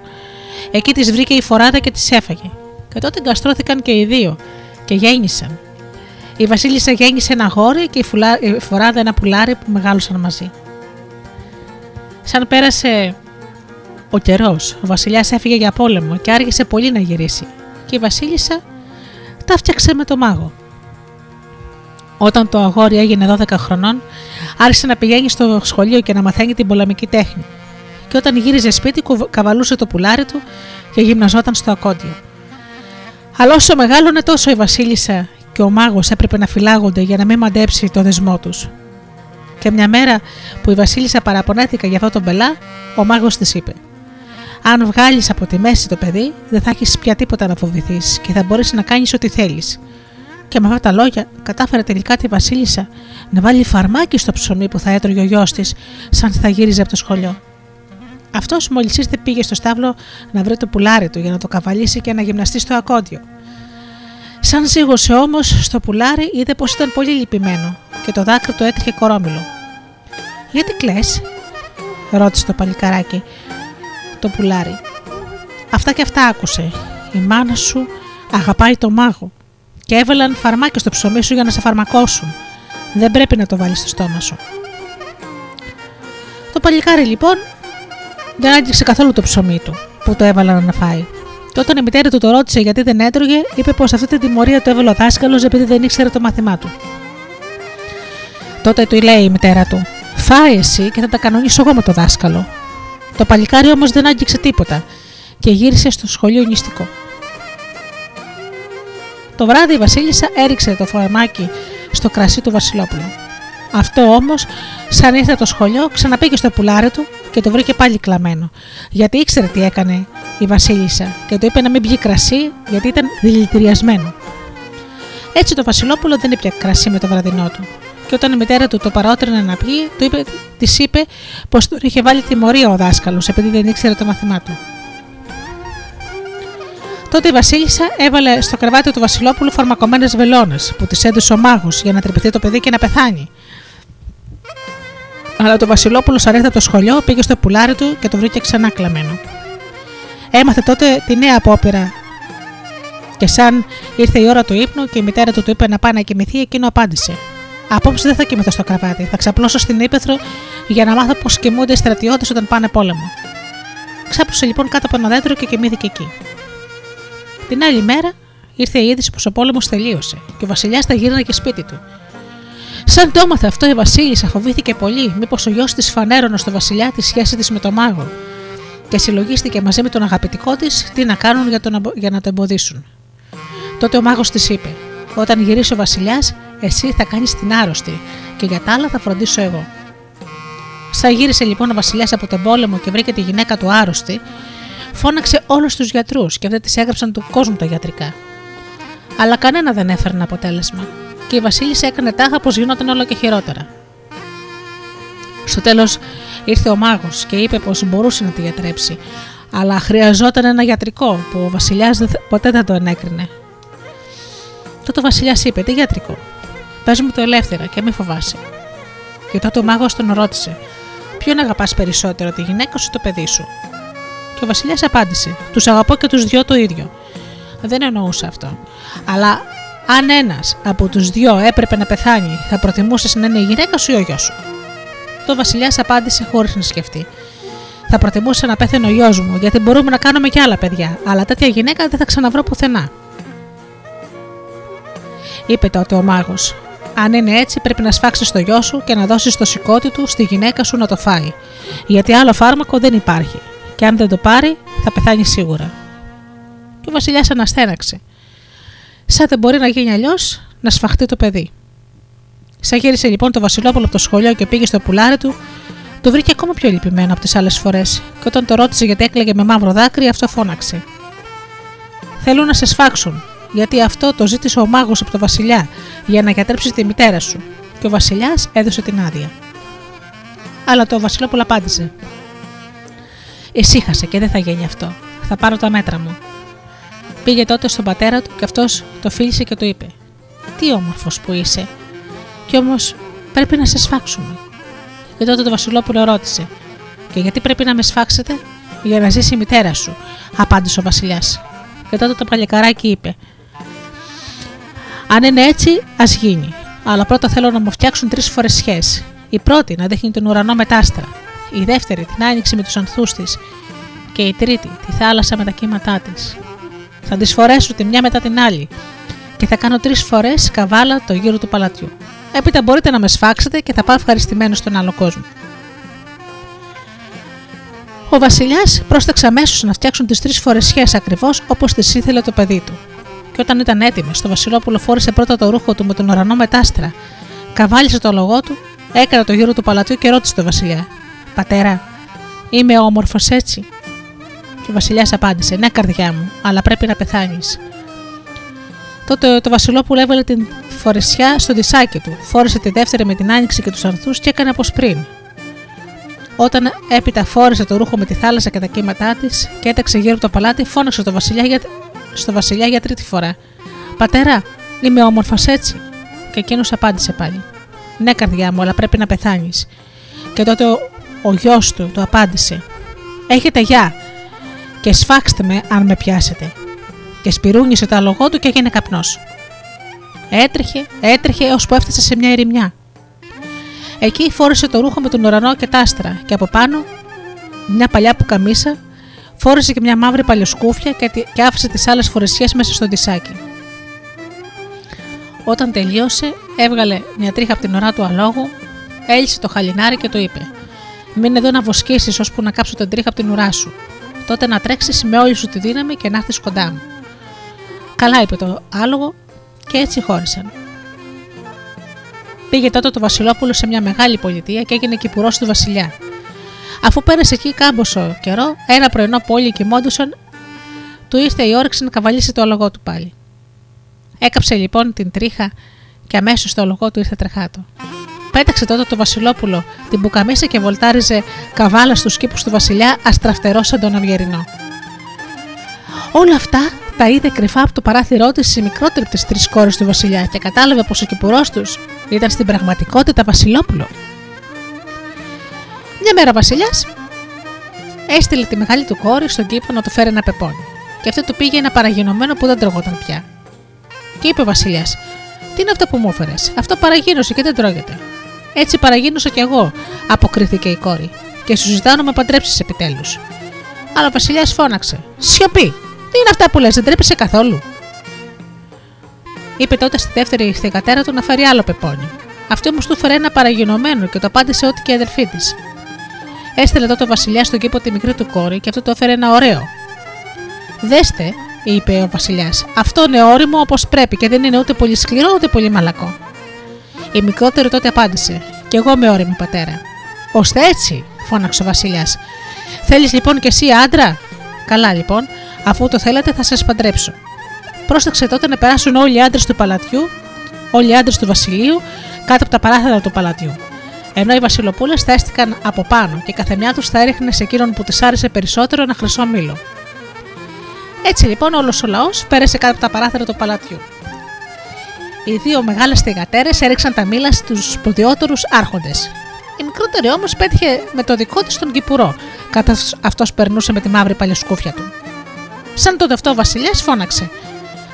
Εκεί τι βρήκε η φοράδα και τι έφαγε. Και τότε γκαστρώθηκαν και οι δύο και γέννησαν. Η Βασίλισσα γέννησε ένα γόρι και η φοράδα ένα πουλάρι που μεγάλωσαν μαζί. Σαν πέρασε ο καιρός, ο Βασιλιάς έφυγε για πόλεμο και άργησε πολύ να γυρίσει. Και η Βασίλισσα τα φτιάξε με το μάγο. Όταν το αγόρι έγινε 12 χρονών, άρχισε να πηγαίνει στο σχολείο και να μαθαίνει την πολεμική τέχνη. Και όταν γύριζε σπίτι, καβαλούσε το πουλάρι του και γυμναζόταν στο ακόντιο. Αλλά όσο μεγάλωνε, τόσο η Βασίλισσα και ο μάγος έπρεπε να φυλάγονται για να μην μαντέψει το δεσμό τους. Και μια μέρα που η Βασίλισσα παραπονέθηκα για αυτό τον πελά, ο μάγος της είπε: Αν βγάλεις από τη μέση το παιδί, δεν θα έχεις πια τίποτα να φοβηθείς και θα μπορείς να κάνεις ό,τι θέλεις και με αυτά τα λόγια κατάφερε τελικά τη Βασίλισσα να βάλει φαρμάκι στο ψωμί που θα έτρωγε ο γιος της, σαν θα γύριζε από το σχολείο. Αυτός μόλις ήρθε πήγε στο στάβλο να βρει το πουλάρι του για να το καβαλήσει και να γυμναστεί στο ακόντιο. Σαν ζήγωσε όμως στο πουλάρι, είδε πως ήταν πολύ λυπημένο και το δάκρυ του έτρεχε κορόμιλο. Γιατί κλε, ρώτησε το παλικαράκι το πουλάρι. Αυτά και αυτά άκουσε. Η μάνα σου αγαπάει το μάγο και έβαλαν φαρμάκια στο ψωμί σου για να σε φαρμακώσουν. Δεν πρέπει να το βάλεις στο στόμα σου. Το παλικάρι λοιπόν δεν άγγιξε καθόλου το ψωμί του που το έβαλαν να φάει. Και όταν η μητέρα του το ρώτησε γιατί δεν έτρωγε, είπε πως αυτή την τιμωρία του έβαλε ο δάσκαλος επειδή δεν ήξερε το μάθημά του. Τότε του λέει η μητέρα του: Φάει εσύ και θα τα κανονίσω εγώ με το δάσκαλο. Το παλικάρι όμως δεν άγγιξε τίποτα και γύρισε στο σχολείο νηστικό. Το βράδυ η Βασίλισσα έριξε το φαρμάκι στο κρασί του Βασιλόπουλου. Αυτό όμως, σαν ήρθε το σχολείο, ξαναπήγε στο πουλάρι του και το βρήκε πάλι κλαμμένο. Γιατί ήξερε τι έκανε η Βασίλισσα και του είπε να μην πιει κρασί γιατί ήταν δηλητηριασμένο. Έτσι το Βασιλόπουλο δεν ήπια κρασί με το βραδινό του. Και όταν η μητέρα του το παρότρινε να πιει, του είπε, της είπε πως του είχε βάλει τιμωρία ο δάσκαλος επειδή δεν ήξερε το μαθημά του. Τότε η Βασίλισσα έβαλε στο κρεβάτι του Βασιλόπουλου φαρμακομένε βελόνες που της έδωσε ο μάγος για να τρυπηθεί το παιδί και να πεθάνει. Αλλά το Βασιλόπουλος σαν το σχολείο πήγε στο πουλάρι του και το βρήκε ξανά κλαμμένο. Έμαθε τότε τη νέα απόπειρα. Και σαν ήρθε η ώρα του ύπνου και η μητέρα του του είπε να πάει να κοιμηθεί, εκείνο απάντησε: Απόψε δεν θα κοιμηθώ στο κρεβάτι. Θα ξαπλώσω στην ύπεθρο για να μάθω πώς κοιμούνται οι στρατιώτες όταν πάνε πόλεμο. Ξάπλωσε λοιπόν κάτω από ένα δέντρο και κοιμήθηκε εκεί. Την άλλη μέρα ήρθε η είδηση πως ο πόλεμος τελείωσε και ο Βασιλιάς θα γύρναγε και σπίτι του. Σαν το έμαθε αυτό, η Βασίλισσα φοβήθηκε πολύ, μήπως ο γιος της φανέρωνε στο Βασιλιά της σχέση της με τον μάγο, και συλλογίστηκε μαζί με τον αγαπητικό της τι να κάνουν για, τον, για να το εμποδίσουν. Τότε ο μάγος της είπε: Όταν γυρίσει ο Βασιλιάς, εσύ θα κάνεις την άρρωστη και για τα άλλα θα φροντίσω εγώ. Σαν γύρισε λοιπόν ο Βασιλιάς από τον πόλεμο και βρήκε τη γυναίκα του άρρωστη, φώναξε όλους τους γιατρούς και αυτοί της έγραψαν του κόσμου τα γιατρικά. Αλλά κανένα δεν έφερνε αποτέλεσμα και η Βασίλισσα έκανε τάχα πως γινόταν όλο και χειρότερα. Στο τέλος ήρθε ο μάγος και είπε πως μπορούσε να τη γιατρέψει, αλλά χρειαζόταν ένα γιατρικό που ο Βασιλιάς ποτέ δεν το ενέκρινε. Τότε ο Βασιλιάς είπε: Τι γιατρικό, πες μου το ελεύθερα και μην φοβάσαι. Και τότε ο μάγος τον ρώτησε: Ποιον αγαπάς περισσότερο, τη γυναίκα σου ή το παιδί σου; Και ο Βασιλιάς απάντησε: Τους αγαπώ και τους δυο το ίδιο. Δεν εννοούσα αυτό. Αλλά αν ένας από τους δυο έπρεπε να πεθάνει, θα προτιμούσες να είναι η γυναίκα σου ή ο γιος σου; Το Βασιλιάς απάντησε χωρίς να σκεφτεί. Θα προτιμούσα να πέθανε ο γιος μου, γιατί μπορούμε να κάνουμε και άλλα παιδιά, αλλά τέτοια γυναίκα δεν θα ξαναβρω πουθενά. Είπε τότε ο μάγος: Αν είναι έτσι, πρέπει να σφάξεις το γιο σου και να δώσεις το σηκώτη του στη γυναίκα σου να το φάει. Γιατί άλλο φάρμακο δεν υπάρχει και αν δεν το πάρει θα πεθάνει σίγουρα. Και ο Βασιλιάς αναστέναξε. Σαν δεν μπορεί να γίνει αλλιώς, να σφαχτεί το παιδί. Σαν γύρισε λοιπόν το Βασιλόπουλο από το σχολείο και πήγε στο πουλάρι του, το βρήκε ακόμα πιο λυπημένο από τις άλλες φορές, και όταν το ρώτησε γιατί έκλαιγε με μαύρο δάκρυ, αυτό φώναξε. Θέλουν να σε σφάξουν, γιατί αυτό το ζήτησε ο μάγος από το Βασιλιά για να γιατρέψει τη μητέρα σου. Και ο Βασιλιάς έδωσε την άδεια. Αλλά το Βασιλόπουλο απάντησε: Ησύχασε και δεν θα γίνει αυτό. Θα πάρω τα μέτρα μου. Πήγε τότε στον πατέρα του και αυτός το φίλησε και του είπε: Τι όμορφος που είσαι, κι όμως πρέπει να σε σφάξουμε. Και τότε το Βασιλόπουλο ρώτησε: Και γιατί πρέπει να με σφάξετε, Για να ζήσει η μητέρα σου, απάντησε ο Βασιλιάς. Και τότε το παλικαράκι είπε: Αν είναι έτσι, ας γίνει. Αλλά πρώτα θέλω να μου φτιάξουν τρεις φορές σχέση. Η πρώτη να δείχνει τον ουρανό με άστρα. Η δεύτερη την άνοιξη με τους ανθούς της. Και η τρίτη τη θάλασσα με τα κύματά της. Θα τις φορέσω τη μια μετά την άλλη. Και θα κάνω τρεις φορές καβάλα το γύρο του παλατιού. Έπειτα μπορείτε να με σφάξετε και θα πάω ευχαριστημένο στον άλλο κόσμο. Ο Βασιλιάς πρόσταξε αμέσως να φτιάξουν τις τρεις φορέ σχέσει ακριβώς όπως τις ήθελε το παιδί του. Και όταν ήταν έτοιμος, το Βασιλόπουλο φόρησε πρώτα το ρούχο του με τον ουρανό μετάστρα, καβάλισε το λογό του, έκανε το γύρο του παλατιού και ρώτησε τον Βασιλιά: Πατέρα, είμαι όμορφος έτσι. Και ο Βασιλιάς απάντησε: Ναι, καρδιά μου, αλλά πρέπει να πεθάνεις. Τότε το Βασιλόπουλο έβαλε την φορεσιά στο δισάκι του, φόρεσε τη δεύτερη με την άνοιξη και τους αρθού και έκανε όπως πριν. Όταν έπειτα φόρεσε το ρούχο με τη θάλασσα και τα κύματά της και έταξε γύρω από το παλάτι, φώναξε το βασιλιά για... στο βασιλιά για τρίτη φορά. Πατέρα, είμαι όμορφο έτσι. Και εκείνος απάντησε πάλι. Ναι, καρδιά μου, αλλά πρέπει να πεθάνεις. Και τότε ο, ο γιος του του απάντησε. Έχετε γεια και σφάξτε με αν με πιάσετε. Και σπυρούνισε το αλογό του και έγινε καπνός. Έτρεχε, έτρεχε έω που έφτασε σε μια ερημιά. Εκεί φόρεσε το ρούχο με τον ουρανό και τα άστρα και από πάνω μια παλιά που καμίσα, φόρεσε και μια μαύρη παλιοσκούφια και άφησε τις άλλες φορεσιές μέσα στο δισάκι. Όταν τελείωσε, έβγαλε μια τρίχα από την ουρά του αλόγου, έλυσε το χαλινάρι και του είπε: Μην εδώ να βοσκήσεις ώσπου να κάψω την τρίχα από την ουρά σου. Τότε να τρέξεις με όλη σου τη δύναμη και να έρθεις κοντά μου. Καλά, είπε το άλογο, και έτσι χώρισαν. Πήγε τότε το Βασιλόπουλο σε μια μεγάλη πολιτεία και έγινε κυπουρός του Βασιλιά. Αφού πέρασε εκεί κάμποσο καιρό, ένα πρωινό που όλοι κοιμόντουσαν, του ήρθε η όρεξη να καβαλήσει το άλογο του πάλι. Έκαψε λοιπόν την τρίχα και αμέσως το λογό του ήρθε τρεχάτο. Πέταξε τότε το Βασιλόπουλο την μπουκαμίσα και βολτάριζε καβάλα στους κήπους του Βασιλιά αστραφτερός σαν τον Αυγερινό. Όλα αυτά τα είδε κρυφά από το παράθυρό της η μικρότερη από τι τρεις κόρες του Βασιλιά και κατάλαβε πως ο κυπουρός τους ήταν στην πραγματικότητα Βασιλόπουλο. Μια μέρα ο Βασιλιάς έστειλε τη μεγάλη του κόρη στον κήπο να του φέρει ένα πεπόνι. Και αυτό του πήγε ένα παραγινωμένο που δεν τρώγονταν πια. Και είπε ο Βασιλιάς: Τι είναι αυτό που μου έφερες, Αυτό παραγίνωσε και δεν τρώγεται. Έτσι παραγίνωσα κι εγώ, αποκρίθηκε η κόρη. Και σου ζητάω να με παντρέψεις επιτέλους. Αλλά ο Βασιλιάς φώναξε: Σιωπή! Τι είναι αυτά που λες, δεν τρέπεσαι καθόλου; Είπε τότε στη δεύτερη θηγατέρα του να φέρει άλλο πεπόνι. Αυτή όμως του φέρε ένα παραγινωμένο και το απάντησε ότι και η αδερφή της. Έστειλε τότε ο Βασιλιάς στον κήπο τη μικρή του κόρη και αυτό το έφερε ένα ωραίο. Δέστε, είπε ο Βασιλιάς, αυτό είναι όριμο όπως πρέπει και δεν είναι ούτε πολύ σκληρό ούτε πολύ μαλακό. Η μικρότερη τότε απάντησε: Κι εγώ με όριμη πατέρα. Ωστε έτσι, φώναξε ο Βασιλιάς. Θέλεις λοιπόν κι εσύ άντρα; Καλά λοιπόν, αφού το θέλετε θα σας παντρέψω. Πρόσταξε τότε να περάσουν όλοι οι άντρες του παλατιού, όλοι οι άντρες του βασιλείου, κάτω από τα παράθυρα του παλατιού. Ενώ οι βασιλοπούλες έστηκαν από πάνω και καθεμιά τους θα έριχνε σε εκείνον που της άρεσε περισσότερο ένα χρυσό μήλο. Έτσι λοιπόν όλος ο λαός πέρασε κάτω από τα παράθυρα του παλατιού. Οι δύο μεγάλες θηγατέρες έριξαν τα μήλα στους σπουδαιότερους άρχοντες. Η μικρότερη όμως πέτυχε με το δικό της τον κυπουρό, καθώς αυτός περνούσε με τη μαύρη παλιοσκούφια του. Σαν τότε αυτό ο Βασιλιάς φώναξε: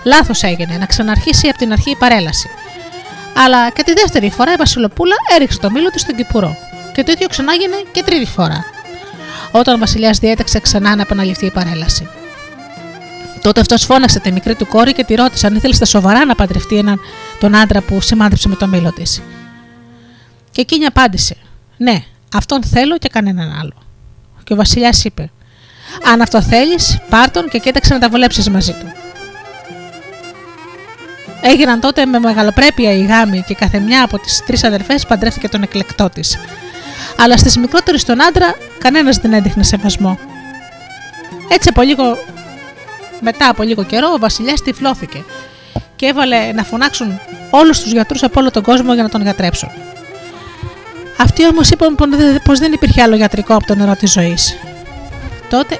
Λάθος έγινε να ξαναρχίσει από την αρχή η παρέλαση. Αλλά και τη δεύτερη φορά η Βασιλοπούλα έριξε το μήλο της στον κυπουρό. Και το ίδιο ξανάγινε και τρίτη φορά. Όταν ο Βασιλιάς διέταξε ξανά να επαναληφθεί η παρέλαση. Τότε αυτός φώναξε τη μικρή του κόρη και τη ρώτησε αν ήθελες στα σοβαρά να παντρευτεί έναν τον άντρα που σημάδεψε με το μήλο της. Και εκείνη απάντησε: Ναι, αυτόν θέλω και κανέναν άλλο. Και ο Βασιλιάς είπε: Αν αυτό θέλεις, πάρ τον και κοίταξε να τα βολέψεις μαζί του. Έγιναν τότε με μεγαλοπρέπεια οι γάμοι και καθεμιά από τις τρεις αδερφές παντρεύτηκε τον εκλεκτό της. Αλλά στις μικρότερες τον άντρα κανένας δεν έδειχνε σεβασμό. Έτσι από λίγο Μετά από λίγο καιρό, ο Βασιλιάς τυφλώθηκε και έβαλε να φωνάξουν όλους τους γιατρούς από όλο τον κόσμο για να τον γιατρέψουν. Αυτοί όμως είπαν πως δεν υπήρχε άλλο γιατρικό από το νερό της ζωής. Τότε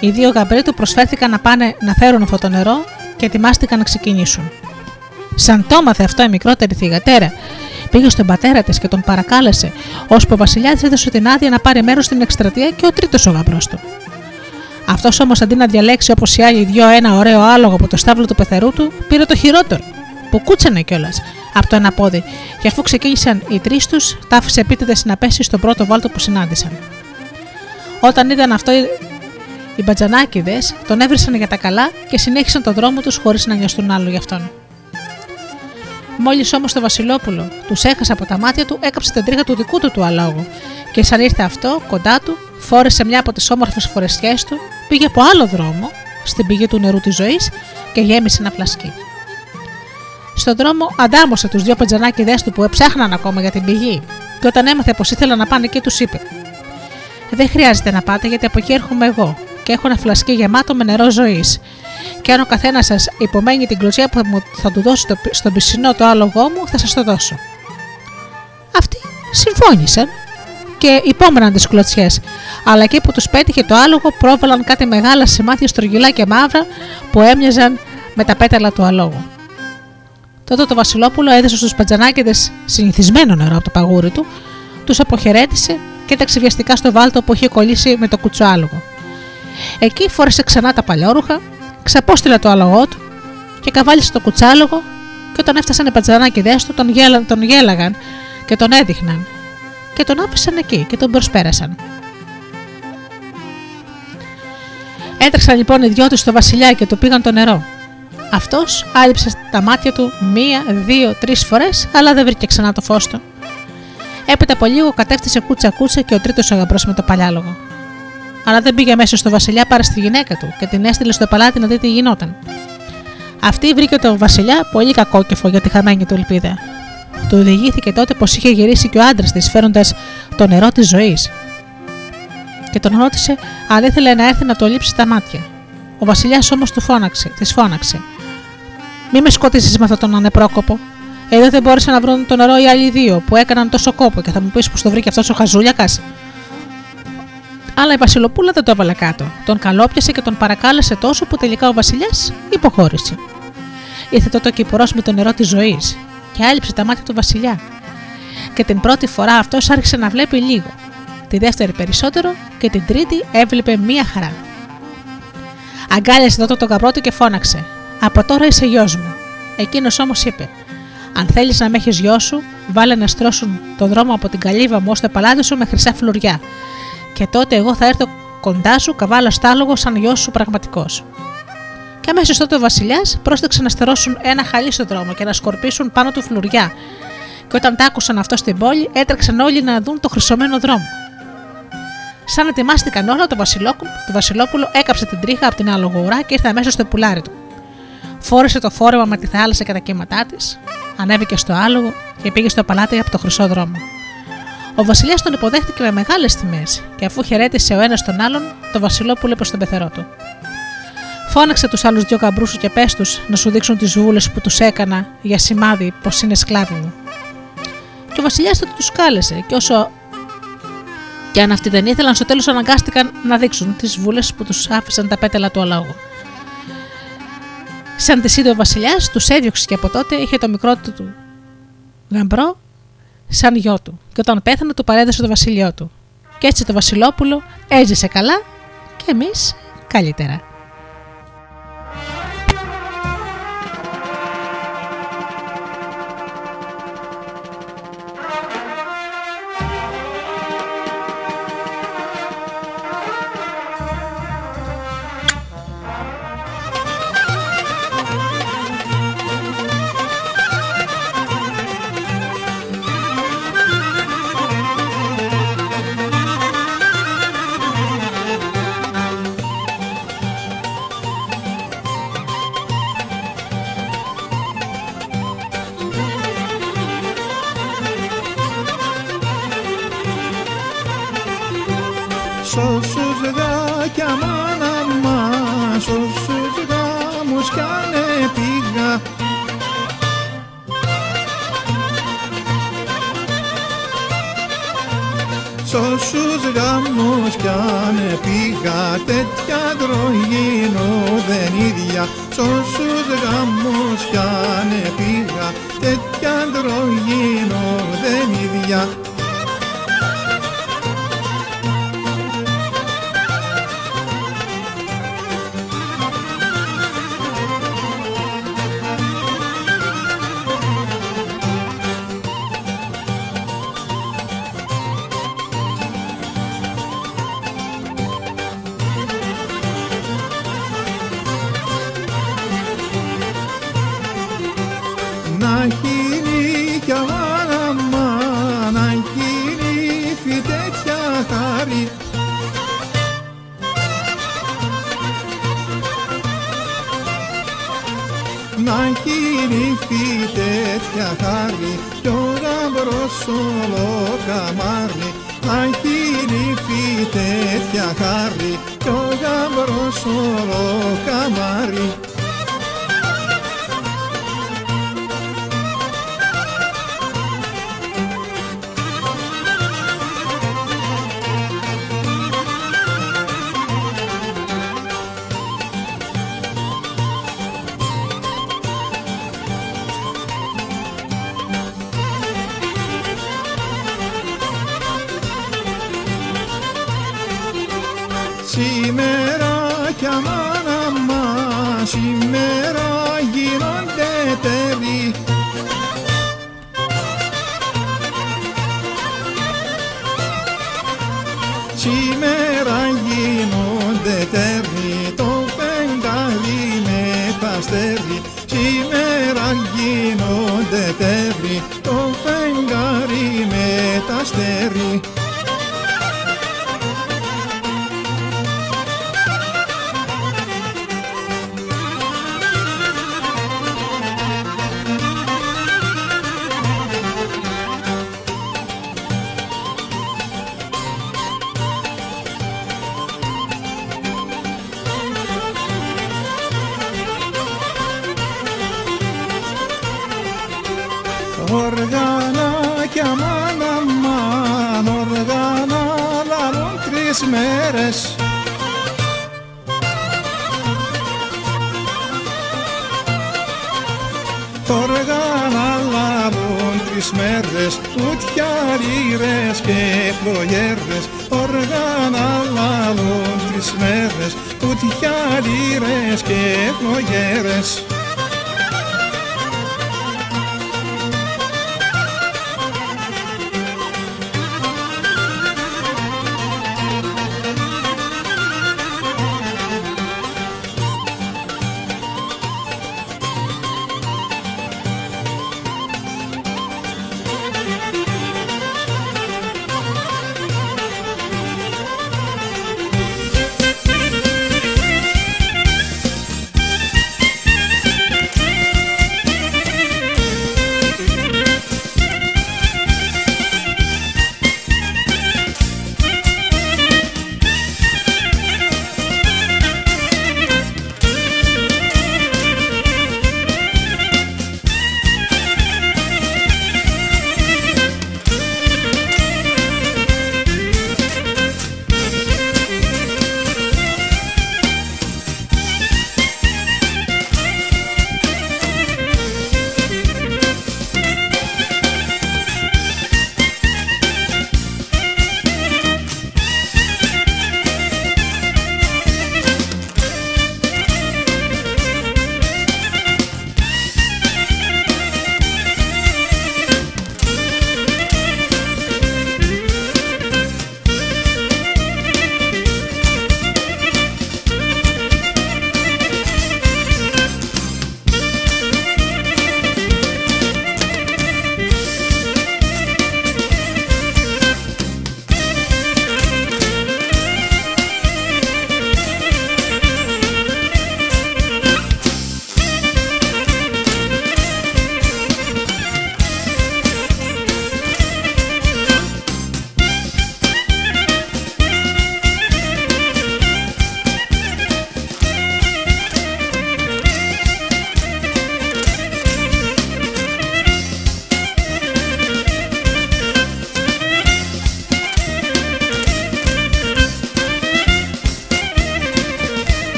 οι δύο γαμπροί του προσφέρθηκαν να πάνε να φέρουν αυτό το νερό και ετοιμάστηκαν να ξεκινήσουν. Σαν το έμαθε αυτό η μικρότερη θηγατέρα, πήγε στον πατέρα της και τον παρακάλεσε, ώσπου ο Βασιλιάς έδωσε την άδεια να πάρει μέρος στην εκστρατεία και ο τρίτος ο γαμπρός του. Αυτός όμως αντί να διαλέξει όπως οι άλλοι δυο ένα ωραίο άλογο από το στάβλο του πεθερού του, πήρε το χειρότερο, που κούτσανε κιόλας από το ένα πόδι, και αφού ξεκίνησαν οι τρεις τους, τα άφησε επίτηδες να πέσει στον πρώτο βάλτο που συνάντησαν. Όταν είδαν αυτό, οι μπατζανάκιδε τον έβρισαν για τα καλά και συνέχισαν τον δρόμο τους χωρίς να νοιαστούν άλλο γι' αυτόν. Μόλις όμως το Βασιλόπουλο τους έχασε από τα μάτια του, έκαψε την τρίχα του δικού του του αλόγου και σαν ήρθε αυτό κοντά του, φόρεσε μια από τις όμορφες φορεσιέ του, πήγε από άλλο δρόμο στην πηγή του νερού της ζωής και γέμισε ένα φλασκί. Στον δρόμο αντάμωσε τους δύο πετζανάκιδέ του που εψάχναν ακόμα για την πηγή, και όταν έμαθε πως ήθελαν να πάνε εκεί, τους είπε: Δεν χρειάζεται να πάτε γιατί από εκεί έρχομαι εγώ και έχω ένα φλασκί γεμάτο με νερό ζωής. Και αν ο καθένας σας υπομένει την κλωτσιά που θα του δώσει στο, στον πισινό το άλογό μου, θα σας το δώσω. Αυτοί συμφώνησαν και υπόμεναν τις κλωτσιές, αλλά εκεί που τους πέτυχε το άλογο πρόβαλαν κάτι μεγάλα σημάδια στρογγυλά και μαύρα που έμοιαζαν με τα πέταλα του αλόγου. Τότε το Βασιλόπουλο έδωσε στους πατζανάκιδε συνηθισμένο νερό από το παγούρι του, τους αποχαιρέτησε και έταξε βιαστικά στο βάλτο που είχε κολλήσει με το κουτσάλογο. Εκεί φόρεσε ξανά τα παλιόρουχα, ξαπόστειλε το άλογό του και καβάλισε το κουτσάλογο και όταν έφτασαν οι πατζανάκιδε του τον, γέλα, τον γέλαγαν και τον έδειχναν και τον άφησαν εκεί και τον προσπέρασαν. Έτρεξαν λοιπόν οι δυο τους στο βασιλιά και του πήγαν το νερό. Αυτός άλυψε τα μάτια του μία, δύο, τρεις φορές, αλλά δεν βρήκε ξανά το φως του. Έπειτα από λίγο κατέφτισε κούτσα κούτσα και ο τρίτος αγαμπρό με το παλιάλογο. Αλλά δεν πήγε μέσα στο Βασιλιά παρά στη γυναίκα του και την έστειλε στο παλάτι να δει τι γινόταν. Αυτή βρήκε τον Βασιλιά πολύ κακόκεφο για τη χαμένη του ελπίδα. Του διηγήθηκε τότε πως είχε γυρίσει και ο άντρας της φέροντας το νερό της ζωής. Και τον ρώτησε αν ήθελε να έρθει να το λείψει τα μάτια. Ο Βασιλιάς όμως του φώναξε, της φώναξε. Μη με σκοτήσεις με αυτόν τον ανεπρόκοπο. Εδώ δεν μπόρεσαν να βρουν το νερό οι άλλοι δύο που έκαναν τόσο κόπο και θα μου πεις πως το βρήκε αυτός ο Χαζούλιακας. Αλλά η Βασιλοπούλα δεν το έβαλε κάτω. Τον καλόπιασε και τον παρακάλεσε τόσο που τελικά ο Βασιλιάς υποχώρησε. Ήρθε τότε ο κυπουρό με το νερό της ζωής και άλυψε τα μάτια του Βασιλιά. Και την πρώτη φορά αυτός άρχισε να βλέπει λίγο. Τη δεύτερη περισσότερο και την τρίτη έβλεπε μία χαρά. Αγκάλιασε τότε τον καπρό του και φώναξε: Από τώρα είσαι γιος μου. Εκείνος όμως είπε: Αν θέλεις να με έχεις γιος σου, βάλε να στρώσουν το δρόμο από την καλύβα μου ως το παλάτι σου με χρυσά φλουριά. Και τότε εγώ θα έρθω κοντά σου, καβάλα στάλογο σαν γιος σου πραγματικός. Και αμέσως τότε ο Βασιλιάς πρόστεξε να στερώσουν ένα χαλί στο δρόμο και να σκορπίσουν πάνω του φλουριά. Και όταν τα άκουσαν αυτό στην πόλη, έτρεξαν όλοι να δουν το χρυσωμένο δρόμο. Σαν ετοιμάστηκαν όλα, το Βασιλόπουλο, το Βασιλόπουλο έκαψε την τρίχα από την άλογο και ήρθε αμέσως στο πουλάρι του. Φόρεσε το φόρεμα με τη θάλασσα και τα κύματά της, ανέβηκε στο άλογο και πήγε στο παλάτι από το χρυσό δρόμο. Ο Βασιλιάς τον υποδέχτηκε με μεγάλες τιμές και αφού χαιρέτησε ο ένας τον άλλον, το Βασιλόπουλο είπε στον πεθερό του. Φώναξε τους άλλους δύο καμπρού σου και πες τους να σου δείξουν τις βούλες που τους έκανα για σημάδι πως είναι σκλάβοι μου. Και ο Βασιλιάς τότε τους κάλεσε και όσο και αν αυτοί δεν ήθελαν, στο τέλος αναγκάστηκαν να δείξουν τις βούλες που τους άφησαν τα πέταλα του αλόγου. Σαν τη είδε ο Βασιλιάς, τους έδιωξε και από τότε είχε το μικρό του γαμπρό σαν γιο του. Και όταν πέθανε, του παρέδωσε το βασιλειό του. Και έτσι το Βασιλόπουλο έζησε καλά και εμείς καλύτερα. Γίνονται τέρνη το φεγγάρι με τα στέρι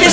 και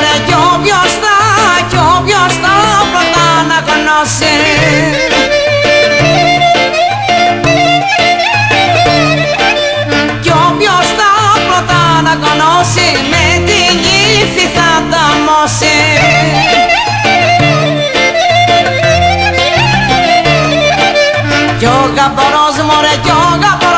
τα μωρέ κι όποιος τα κι όποιος τα πρώτα να γνώσει. Κι όποιος τα πρώτα να γνώσει με την ύφη θα τα μώσει Κι ο γαμπρός μωρέ κι ο γαμπρός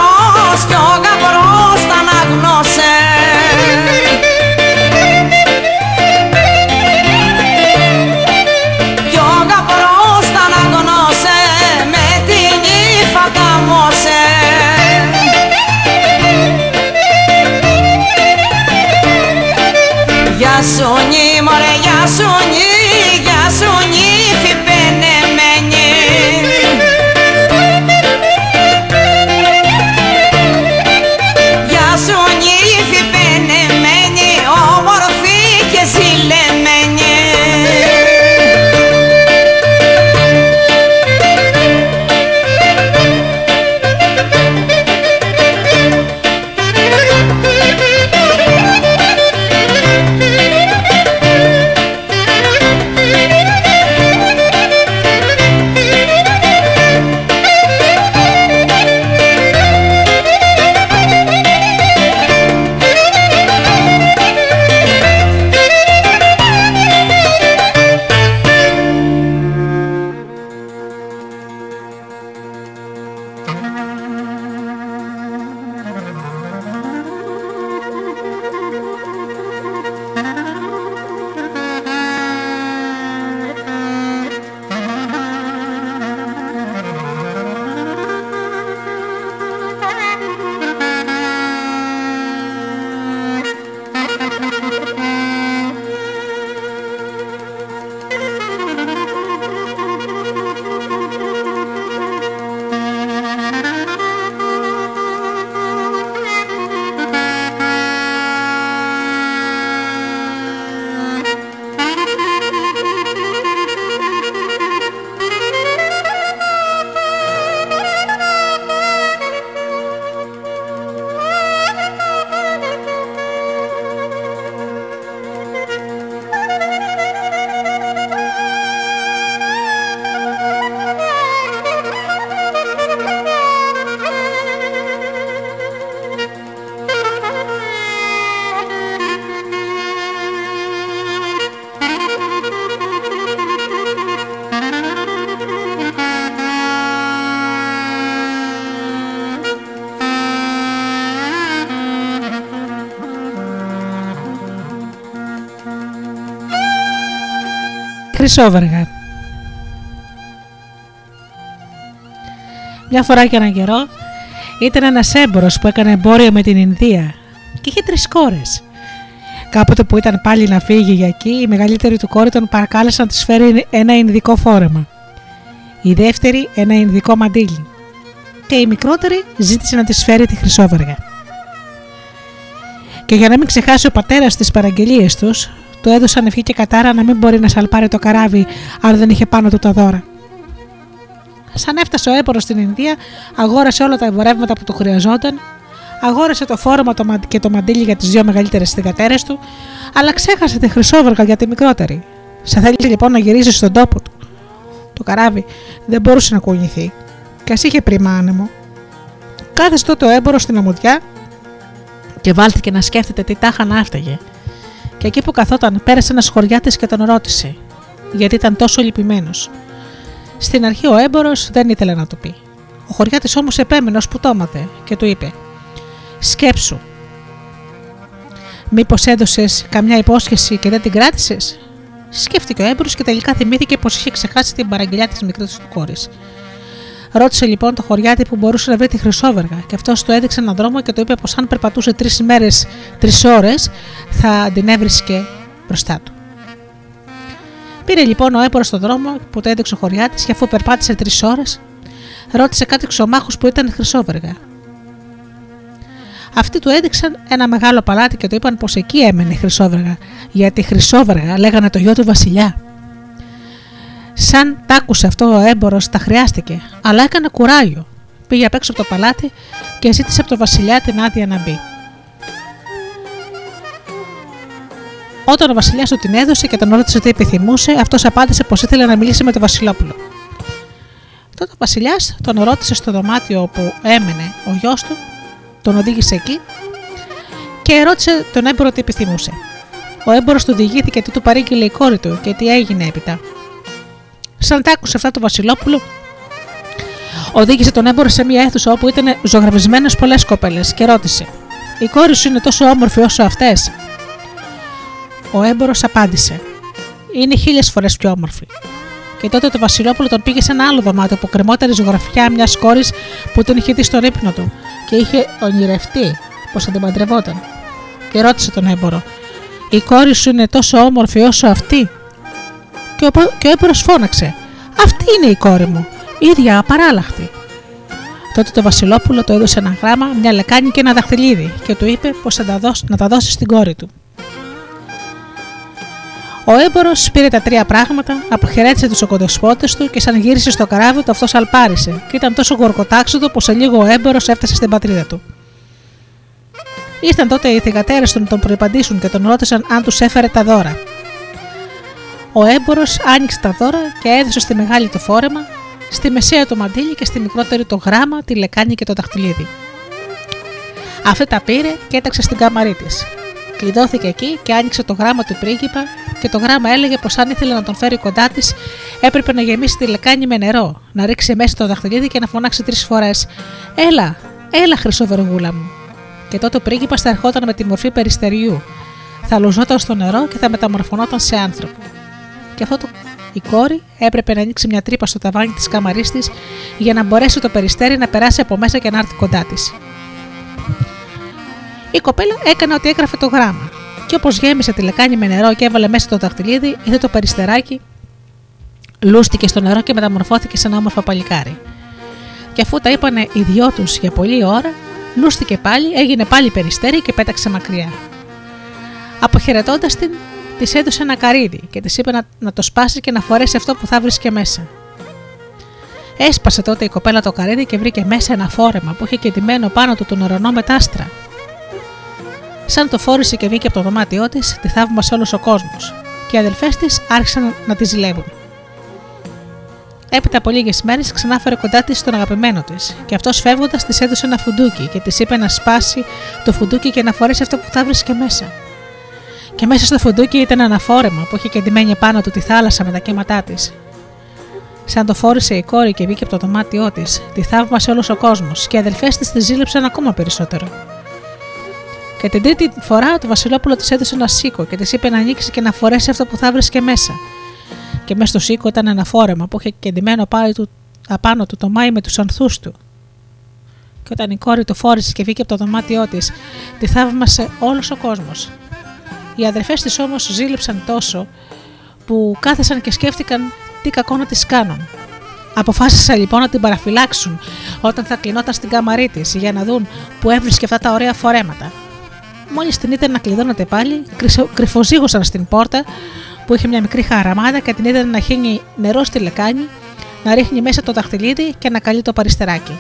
Χρυσόβεργα. Μια φορά και έναν καιρό ήταν ένας έμπορος που έκανε εμπόριο με την Ινδία και είχε τρεις κόρες. Κάποτε που ήταν πάλι να φύγει για εκεί, η μεγαλύτερη του κόρη τον παρακάλεσε να της φέρει ένα Ινδικό φόρεμα. Η δεύτερη ένα Ινδικό μαντίλι. και η μικρότερη ζήτησε να της φέρει τη χρυσόβεργα. Και για να μην ξεχάσει ο πατέρας τις παραγγελίες τους, του έδωσαν ευχή και κατάρα να μην μπορεί να σαλπάρει το καράβι αν δεν είχε πάνω του τα δώρα. Σαν έφτασε ο έμπορο στην Ινδία, αγόρασε όλα τα εμπορεύματα που του χρειαζόταν, αγόρασε το φόρμα και το μαντίλι για τις δύο μεγαλύτερες θηγατέρε του, αλλά ξέχασε τη χρυσόβεργα για τη μικρότερη. Σα θέλει λοιπόν να γυρίσει στον τόπο του. Το καράβι δεν μπορούσε να κουνηθεί, και ας είχε πρίμα άνεμο. Κάθεσε τότε ο έμπορο στην αμμουδιά και βάλθηκε να σκέφτεται τι τάχα να έφταγε. Και εκεί που καθόταν, πέρασε ένας χωριάτης και τον ρώτησε, γιατί ήταν τόσο λυπημένος. Στην αρχή ο έμπορο δεν ήθελε να το πει. Ο χωριάτης όμως επέμενε ως που το έμαθε και του είπε: Σκέψου, Μήπως έδωσες καμιά υπόσχεση και δεν την κράτησες; Σκέφτηκε ο έμπορο και τελικά θυμήθηκε πως είχε ξεχάσει την παραγγελιά της μικρής του κόρης. Ρώτησε λοιπόν το χωριάτη που μπορούσε να βρει τη χρυσόβεργα και αυτός του έδειξε έναν δρόμο και του είπε πως αν περπατούσε τρεις ημέρε, τρεις ώρες, θα την έβρισκε μπροστά του. Πήρε λοιπόν ο έμπορο στον δρόμο που το έδειξε ο χωριάτης και αφού περπάτησε τρεις ώρες, ρώτησε κάτι ξωμάχους που ήταν χρυσόβεργα. Αυτοί του έδειξαν ένα μεγάλο παλάτι και του είπαν πως εκεί έμενε η Χρυσόβεργα, γιατί η Χρυσόβεργα λέγανε το γιο του Βασιλιά. Σαν τ' άκουσε αυτό ο έμπορο, τα χρειάστηκε, αλλά έκανε κουράγιο. Πήγε απ' έξω από το παλάτι και ζήτησε από τον Βασιλιά την άδεια να μπει. Όταν ο Βασιλιάς του την έδωσε και τον ρώτησε τι επιθυμούσε, αυτός απάντησε πως ήθελε να μιλήσει με τον Βασιλόπουλο. Τότε ο Βασιλιάς τον ρώτησε στο δωμάτιο όπου έμενε ο γιος του τον οδήγησε εκεί και ρώτησε τον έμπορο τι επιθυμούσε. Ο έμπορος του διηγήθηκε τι του παρήγγειλε η κόρη του και τι έγινε έπειτα. Σαν τα άκουσε αυτά το Βασιλόπουλο, οδήγησε τον έμπορο σε μια αίθουσα όπου ήταν ζωγραφισμένες πολλές κοπέλες και ρώτησε: Η κόρη σου είναι τόσο όμορφη όσο αυτές; Ο έμπορος απάντησε: Είναι χίλιες φορές πιο όμορφη. Και τότε το Βασιλόπουλο τον πήγε σε ένα άλλο δωμάτιο που κρεμόταν η ζωγραφιά μιας κόρης που τον είχε δει στον ύπνο του και είχε ονειρευτεί πως θα την παντρευόταν. Και ρώτησε τον έμπορο: Η κόρη σου είναι τόσο όμορφη όσο αυτή; Και ο, και ο έμπορο φώναξε: Αυτή είναι η κόρη μου, ίδια απαράλλαχτη. Τότε το Βασιλόπουλο το έδωσε ένα γράμμα, μια λεκάνη και ένα δαχτυλίδι και του είπε πως θα τα δώσει, να τα δώσει στην κόρη του. Ο έμπορο πήρε τα τρία πράγματα, αποχαιρέτησε τους οκοδεσπότε του και σαν γύρισε στο καράβι του αυτός αλπάρισε και ήταν τόσο γορκοτάξιδο που σε λίγο ο έμπορο έφτασε στην πατρίδα του. Ήρθαν τότε οι θηγατέρες του να τον προπαντήσουν και τον ρώτησαν αν τους έφερε τα δώρα. Ο έμπορο άνοιξε τα δώρα και έδωσε στη μεγάλη το φόρεμα, στη μεσαία το μαντίλι και στη μικρότερη το γράμμα, τη λεκάνη και το δαχτυλίδι. Αυτή τα πήρε και έταξε στην κάμαρή της. Κλειδώθηκε εκεί και άνοιξε το γράμμα του πρίγκιπα και το γράμμα έλεγε πως αν ήθελε να τον φέρει κοντά της, έπρεπε να γεμίσει τη λεκάνη με νερό, να ρίξει μέσα το δαχτυλίδι και να φωνάξει τρεις φορές: Έλα, έλα, χρυσοβεργούλα μου. Και τότε ο πρίγκιπας θα ερχόταν με τη μορφή περιστεριού. Θα λουζόταν στο νερό και θα μεταμορφωνόταν σε άνθρωπο. Και αυτό το η κόρη έπρεπε να ανοίξει μια τρύπα στο ταβάνι της καμαρή της για να μπορέσει το περιστέρι να περάσει από μέσα και να έρθει κοντά της. Η κοπέλα έκανε ότι έγραφε το γράμμα και όπως γέμισε τη λεκάνη με νερό και έβαλε μέσα το δαχτυλίδι, είδε το περιστεράκι, λούστηκε στο νερό και μεταμορφώθηκε σε ένα όμορφο παλικάρι. Και αφού τα είπανε οι δυο τους για πολλή ώρα, λούστηκε πάλι, έγινε πάλι περιστέρι και πέταξε μακριά. Αποχαιρετώντας την, της έδωσε ένα καρύδι και της είπε να, να το σπάσεις και να φορέσεις αυτό που θα βρίσκε μέσα. Έσπασε τότε η κοπέλα το καρύδι και βρήκε μέσα ένα φόρεμα που είχε κεντυμένο πάνω του τον ουρανό με τάστρα Σαν το φόρησε και βγήκε από το δωμάτιό της, τη θαύμασε όλος ο κόσμος, και οι αδελφές της άρχισαν να τη ζηλεύουν. Έπειτα από λίγες μέρες ξανάφερε κοντά της τον αγαπημένο της, και αυτός φεύγοντας της έδωσε ένα φουντούκι και της είπε να σπάσει το φουντούκι και να φορέσει αυτό που θα βρίσκε μέσα. Και μέσα στο φουντούκι ήταν ένα φόρεμα που είχε κεντυμένη πάνω του τη θάλασσα με τα κύματά της. Σαν το φόρησε η κόρη και βγήκε από το δωμάτιό της, τη θαύμασε όλος ο κόσμος και οι αδελφές της τη ζήλεψαν ακόμα περισσότερο. Και την τρίτη φορά το Βασιλόπουλο της έδωσε ένα σίκο και της είπε να ανοίξει και να φορέσει αυτό που θα βρίσκε μέσα. Και μέσα στο σίκο ήταν ένα φόρεμα που είχε κεντυμένο πάλι του, απάνω του το μάι με τους ανθούς του. Και όταν η κόρη του φόρησε και βγήκε από το δωμάτιό της, τη θαύμασε όλος ο κόσμος. Οι αδερφές της όμως ζήλεψαν τόσο που κάθεσαν και σκέφτηκαν τι κακό να τη κάνουν. Αποφάσισαν λοιπόν να την παραφυλάξουν όταν θα κλεινόταν στην καμαρή της για να δουν που έβρισκε αυτά τα ωραία φορέματα. Μόλις την είδαν να κλειδώνεται πάλι, κρυφοζήγωσαν στην πόρτα που είχε μια μικρή χαραμάδα και την είδαν να χύνει νερό στη λεκάνη, να ρίχνει μέσα το δαχτυλίδι και να καλεί το παριστεράκι.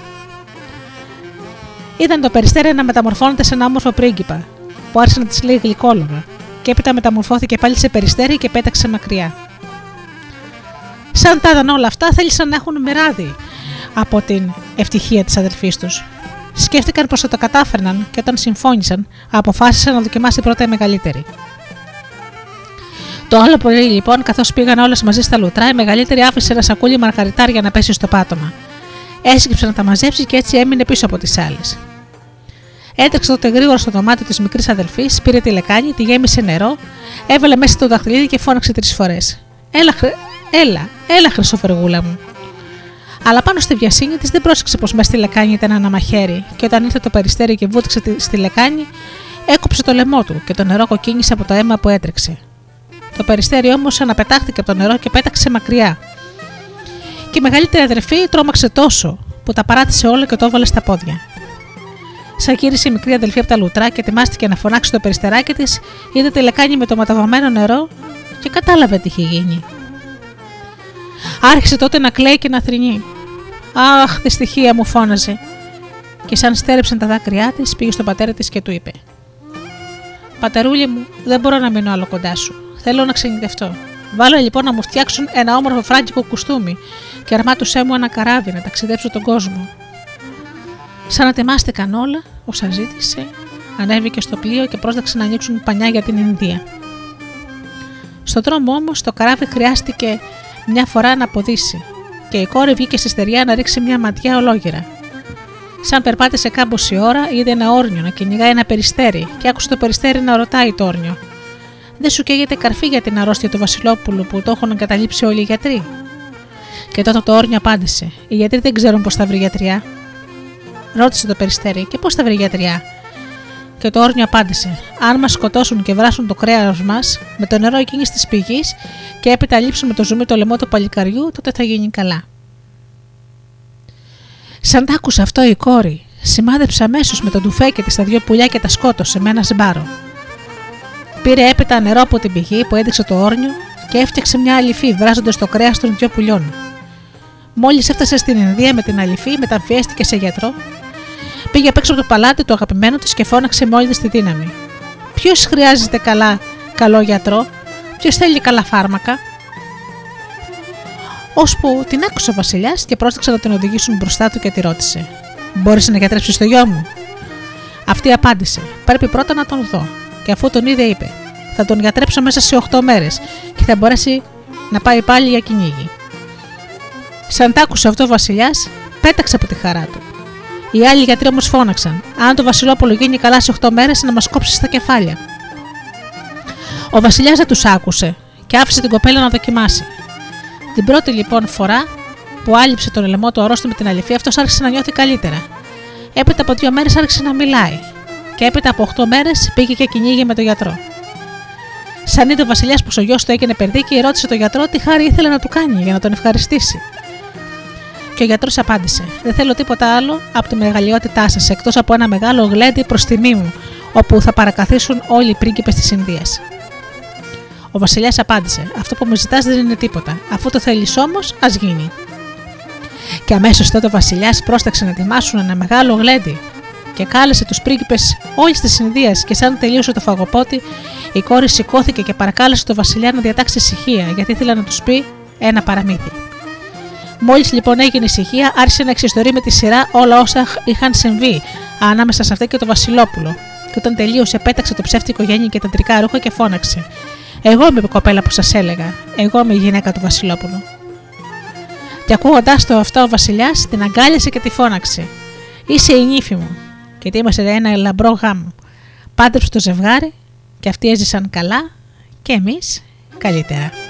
Είδαν το περιστέρι να μεταμορφώνεται σε ένα όμορφο πρίγκιπα, που άρχισε να της λέει γλυκόλογα, και έπειτα μεταμορφώθηκε πάλι σε περιστέρι και πέταξε μακριά. Σαν τα είδαν όλα αυτά, θέλησαν να έχουν μοιράδι από την ευτυχία της αδελφής τους. Σκέφτηκαν πως θα το κατάφερναν και όταν συμφώνησαν, αποφάσισαν να δοκιμάσει πρώτα η μεγαλύτερη. Το άλλο πρωί λοιπόν, καθώς πήγαν όλες μαζί στα λουτρά, η μεγαλύτερη άφησε ένα σακούλι μαργαριτάρια να πέσει στο πάτωμα. Έσκυψε να τα μαζέψει και έτσι έμεινε πίσω από τις άλλες. Έτρεξε τότε γρήγορα στο δωμάτιο της μικρής αδελφής, πήρε τη λεκάνη, τη γέμισε νερό, έβαλε μέσα το δαχτυλίδι και φώναξε τρεις φορές. Έλα, χρ... έλα, έλα, χρυσοφεργούλα μου. Αλλά πάνω στη βιασύνη της δεν πρόσεξε πως μέσα στη λεκάνη ήταν ένα μαχαίρι, και όταν ήρθε το περιστέρι και βούτυξε στη λεκάνη, έκοψε το λαιμό του και το νερό κοκκίνησε από το αίμα που έτρεξε. Το περιστέρι όμως αναπετάχθηκε από το νερό και πέταξε μακριά. Και η μεγαλύτερη αδερφή τρόμαξε τόσο που τα παράτησε όλα και το έβαλε στα πόδια. Σαν γύρισε η μικρή αδελφή από τα λουτρά και ετοιμάστηκε να φωνάξει το περιστεράκι της, είδε τη λεκάνη με το ματαβαμένο νερό και κατάλαβε τι είχε γίνει. Άρχισε τότε να κλαίει και να θρυνεί. Αχ, δυστυχία μου φώναζε. Και σαν στέρεψαν τα δάκρυά της, πήγε στον πατέρα της και του είπε: Πατερούλη μου, δεν μπορώ να μείνω άλλο κοντά σου. Θέλω να ξενιδευτώ. Βάλε λοιπόν να μου φτιάξουν ένα όμορφο φράγκικο κουστούμι και αρμάτωσέ μου ένα καράβι να ταξιδέψω τον κόσμο. Σαν να τεμάστηκαν όλα, όσα ζήτησε, ανέβηκε στο πλοίο και πρόσταξε να ανοίξουν πανιά για την Ινδία. Στον δρόμο όμως το καράβι χρειάστηκε μια φορά να αποδύσει και η κόρη βγήκε στη στεριά να ρίξει μια ματιά ολόγυρα. Σαν περπάτησε κάμποση ώρα, είδε ένα όρνιο να κυνηγάει ένα περιστέρι και άκουσε το περιστέρι να ρωτάει το όρνιο. Δεν σου καίγεται καρφί για την αρρώστια του Βασιλόπουλου που το έχουν εγκαταλείψει όλοι οι γιατροί; Και τότε το όρνιο απάντησε: Οι γιατροί δεν ξέρουν πώς θα βρει γιατριά. Ρώτησε το περιστέρι: Και πώς θα βρει γιατριά. Και το όρνιο απάντησε: Αν μας σκοτώσουν και βράσουν το κρέας μας με το νερό εκείνης της πηγής και έπειτα λείψουν με το ζουμί το λαιμό του παλικαριού, τότε θα γίνει καλά. Σαν τ' άκουσε αυτό η κόρη, σημάδεψε αμέσως με το ντουφέκι τη τα δύο πουλιά και τα σκότωσε με ένα σμπάρο. Πήρε έπειτα νερό από την πηγή που έδειξε το όρνιο και έφτιαξε μια αληφή βράζοντας το κρέας των δυο πουλιών. Μόλις έφτασε στην Ινδία με την αληφή, μεταμφιέστηκε σε γιατρό, πήγε απ' έξω από το παλάτι του αγαπημένου της και φώναξε με όλη της τη δύναμη. Ποιος χρειάζεται καλά, καλό γιατρό, ποιος θέλει καλά φάρμακα; Ώσπου την άκουσε ο Βασιλιάς και πρόσταξε να την οδηγήσουν μπροστά του και τη ρώτησε: Μπορείς να γιατρέψεις το γιο μου; Αυτή απάντησε: Πρέπει πρώτα να τον δω και αφού τον είδε είπε: Θα τον γιατρέψω μέσα σε 8 μέρες και θα μπορέσει να πάει πάλι για κυνήγι. Σαν τ' άκουσε αυτό ο Βασιλιάς, πέταξε από τη χαρά του. Οι άλλοι γιατροί όμως φώναξαν: Αν το Βασιλόπουλο γίνει καλά σε 8 μέρες, να μας κόψει στα κεφάλια. Ο Βασιλιάς δεν τους άκουσε και άφησε την κοπέλα να δοκιμάσει. Την πρώτη λοιπόν φορά που άλυψε τον λαιμό του ορόστου με την αληθεία, αυτός άρχισε να νιώθει καλύτερα. Έπειτα από δύο μέρες άρχισε να μιλάει και έπειτα από 8 μέρες πήγε και κυνήγε με τον γιατρό. Σαν είδε ο Βασιλιάς που ο γιος του έγινε περδίκι, ρώτησε τον γιατρό τι χάρη ήθελε να του κάνει για να τον ευχαριστήσει. Και ο γιατρός απάντησε: Δεν θέλω τίποτα άλλο από τη μεγαλειότητά σας, εκτός από ένα μεγάλο γλέντι προς τιμή μου, όπου θα παρακαθίσουν όλοι οι πρίγκιπες της Ινδίας. Ο Βασιλιάς απάντησε: Αυτό που μου ζητάς δεν είναι τίποτα. Αφού το θέλεις όμως, ας γίνει. Και αμέσως τότε ο Βασιλιάς πρόσταξε να ετοιμάσουν ένα μεγάλο γλέντι και κάλεσε τους πρίγκιπες όλης της Ινδίας και σαν τελείωσε το φαγοπότη, η κόρη σηκώθηκε και παρακάλεσε τον Βασιλιά να διατάξει ησυχία γιατί ήθελε να τους πει ένα παραμύθι. Μόλις λοιπόν έγινε ησυχία, άρχισε να εξιστορεί με τη σειρά όλα όσα είχαν συμβεί ανάμεσα σε αυτή και το Βασιλόπουλο. Και όταν τελείωσε, πέταξε το ψεύτικο γέννη και τα τρικά ρούχα και φώναξε: Εγώ είμαι η κοπέλα που σας έλεγα. Εγώ είμαι η γυναίκα του Βασιλόπουλου. Και ακούγοντάς το αυτό, ο Βασιλιάς την αγκάλιασε και τη φώναξε: Είσαι η νύφη μου και ετοίμασε ένα λαμπρό γάμο. Πάντρεψε το ζευγάρι και αυτοί έζησαν καλά και εμείς καλύτερα.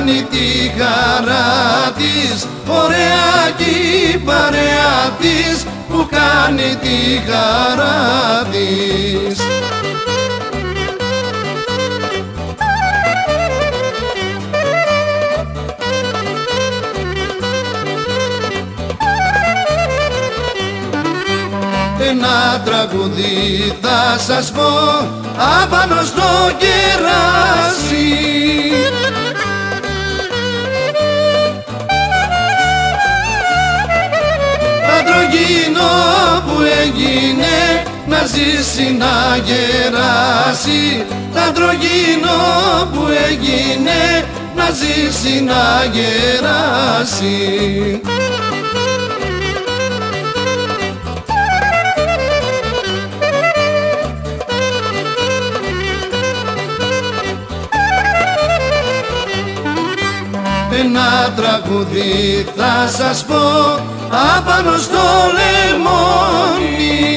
Κάνει τη χαρά της. Ωραία κι η παρέα της που κάνει τη χαρά της. Ένα τραγουδί θα σας πω απάνω στο κεράσι Αντρογίνο που έγινε να ζήσει να γεράσει. Τα αντρογίνο που έγινε να ζήσει να γεράσει. Ένα τραγουδί θα σας πω απάνω στο λεμόνι.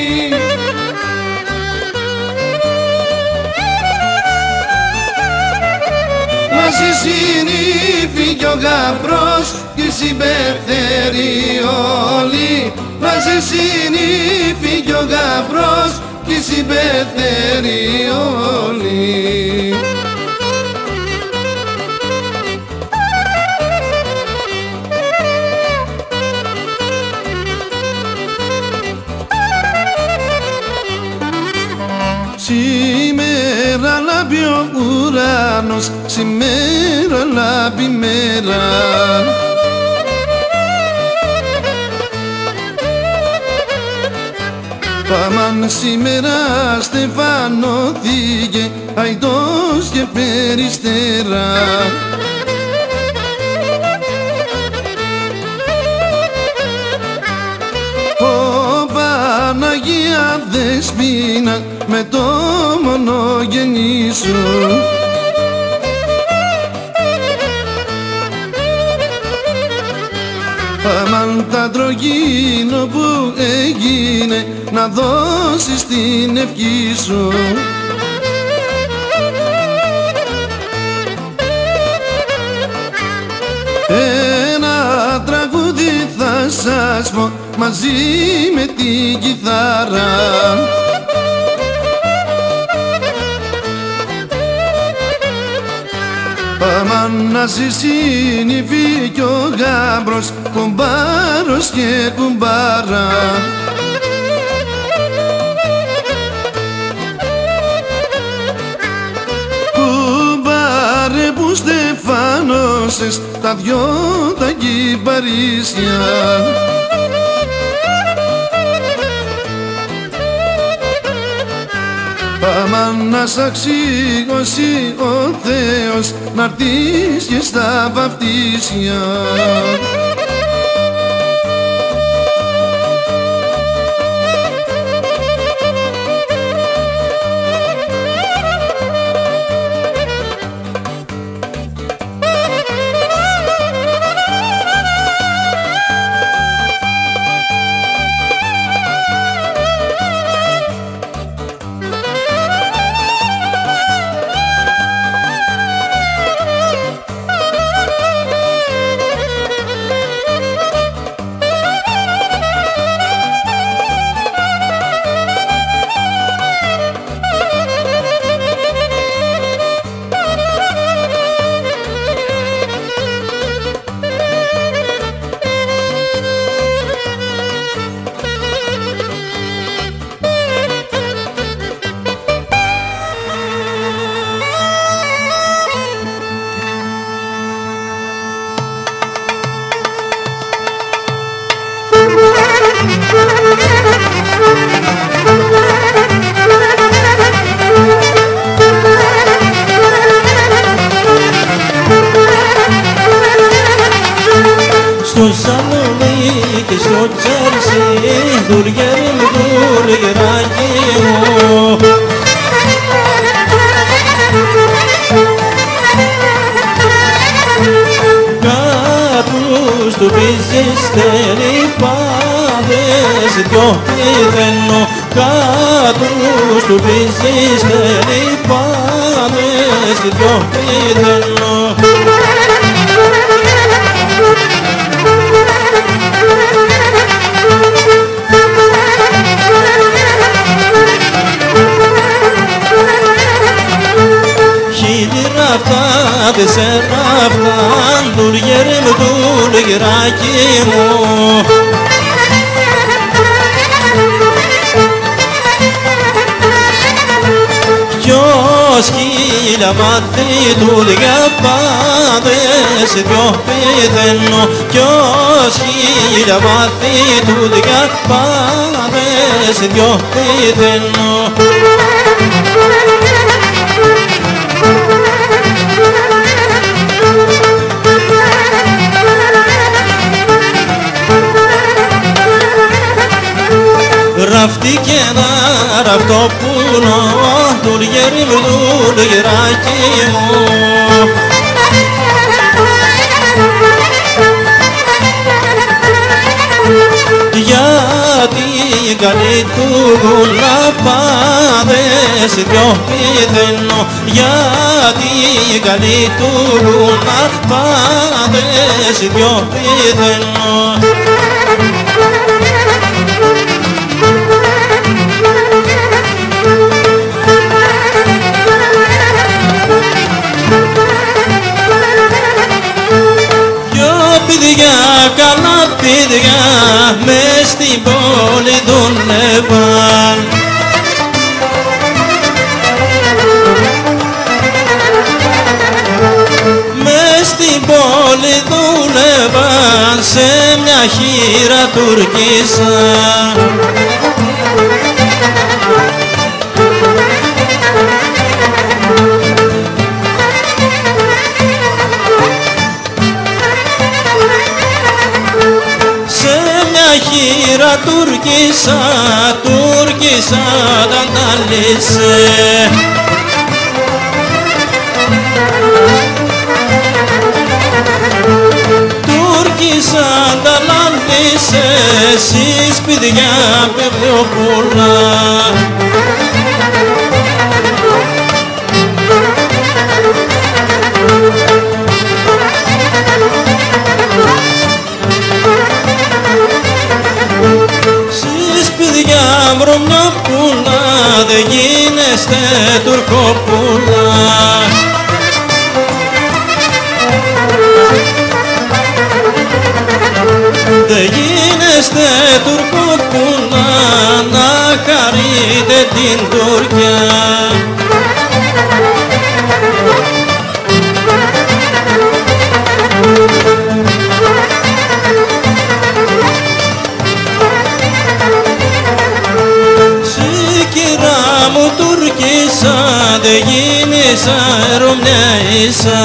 Μαζί συνήφη κι ο γαμπρός κι οι συμπεχθέροι όλοι Μαζί συνήφη κι ο γαμπρός κι οι συμπεχθέροι όλοι ουρανός, σήμερα λάμπει μέρα. Πάμαν σήμερα στεφανώθηκε αϊτός και περιστέρα. Ω Παναγία Δεσπίνα με το μονογενή σου Αμάν τα τρογίνο που έγινε να δώσεις την ευχή σου. Ένα τραγούδι θα σας πω μαζί με την κιθάρα να ζήσει κι ο γάμπρος κουμπάρος και κουμπάρα. Κουμπάρε που στεφάνωσες τα δυο τα κυπαρίσια. Πάμε να σ' αξίγωσει ο Θεός να έρθεις και στα βαπτίσια ένα ραφτό πουλό δουλγέρι μου δουλγεράκι μου. Γιατί καλή του γουλά πάδες δυο πηδένω Γιατί καλή του γουλά πάδες δυο πηδένω καλά παιδιά, μες στην πόλη δούλευαν. Μες στην πόλη δούλευαν σε μια χείρα τουρκίσα. Μια χείρα τουρκίσα, τουρκίσα ταντάλισε. Τουρκίσα ταλάντισε, εσείς παιδιά παιδιοπούλα. Σεις παιδιά βρωμιόπουλα δεν γίνεστε τουρκόπουλα Δεν γίνεστε τουρκόπουλα να χαρείτε την Τουρκιά τουρκίσα δεν γίνησα ρωμιάισα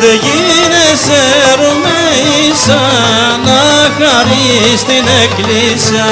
Δεν γίνεσαι ρωμιάισα να χαρείς την εκκλησιά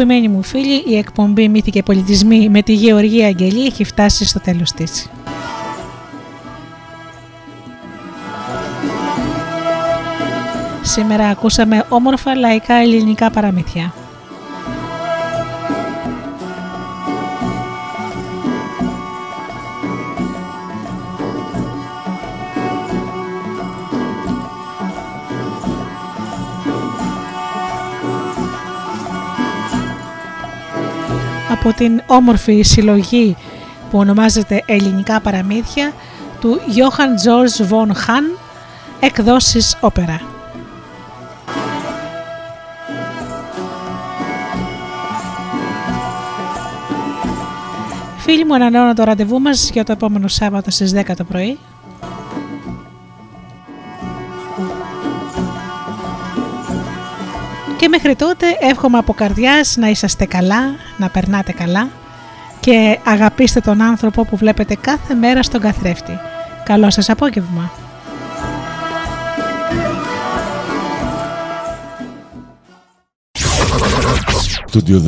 Αγαπημένοι μου φίλοι, η εκπομπή Μύθοι και Πολιτισμοί με τη Γεωργία Αγγελή έχει φτάσει στο τέλος της. Σήμερα ακούσαμε όμορφα λαϊκά ελληνικά παραμύθια. Την όμορφη συλλογή που ονομάζεται Ελληνικά Παραμύθια του Johann George von Hahn, εκδόσεις όπερα. Φίλοι μου, ανανεώνω το ραντεβού μας για το επόμενο Σάββατο στις 10 το πρωί. Και μέχρι τότε εύχομαι από καρδιάς να είσαστε καλά, να περνάτε καλά και αγαπήστε τον άνθρωπο που βλέπετε κάθε μέρα στον καθρέφτη. Καλό σας απόγευμα! Studio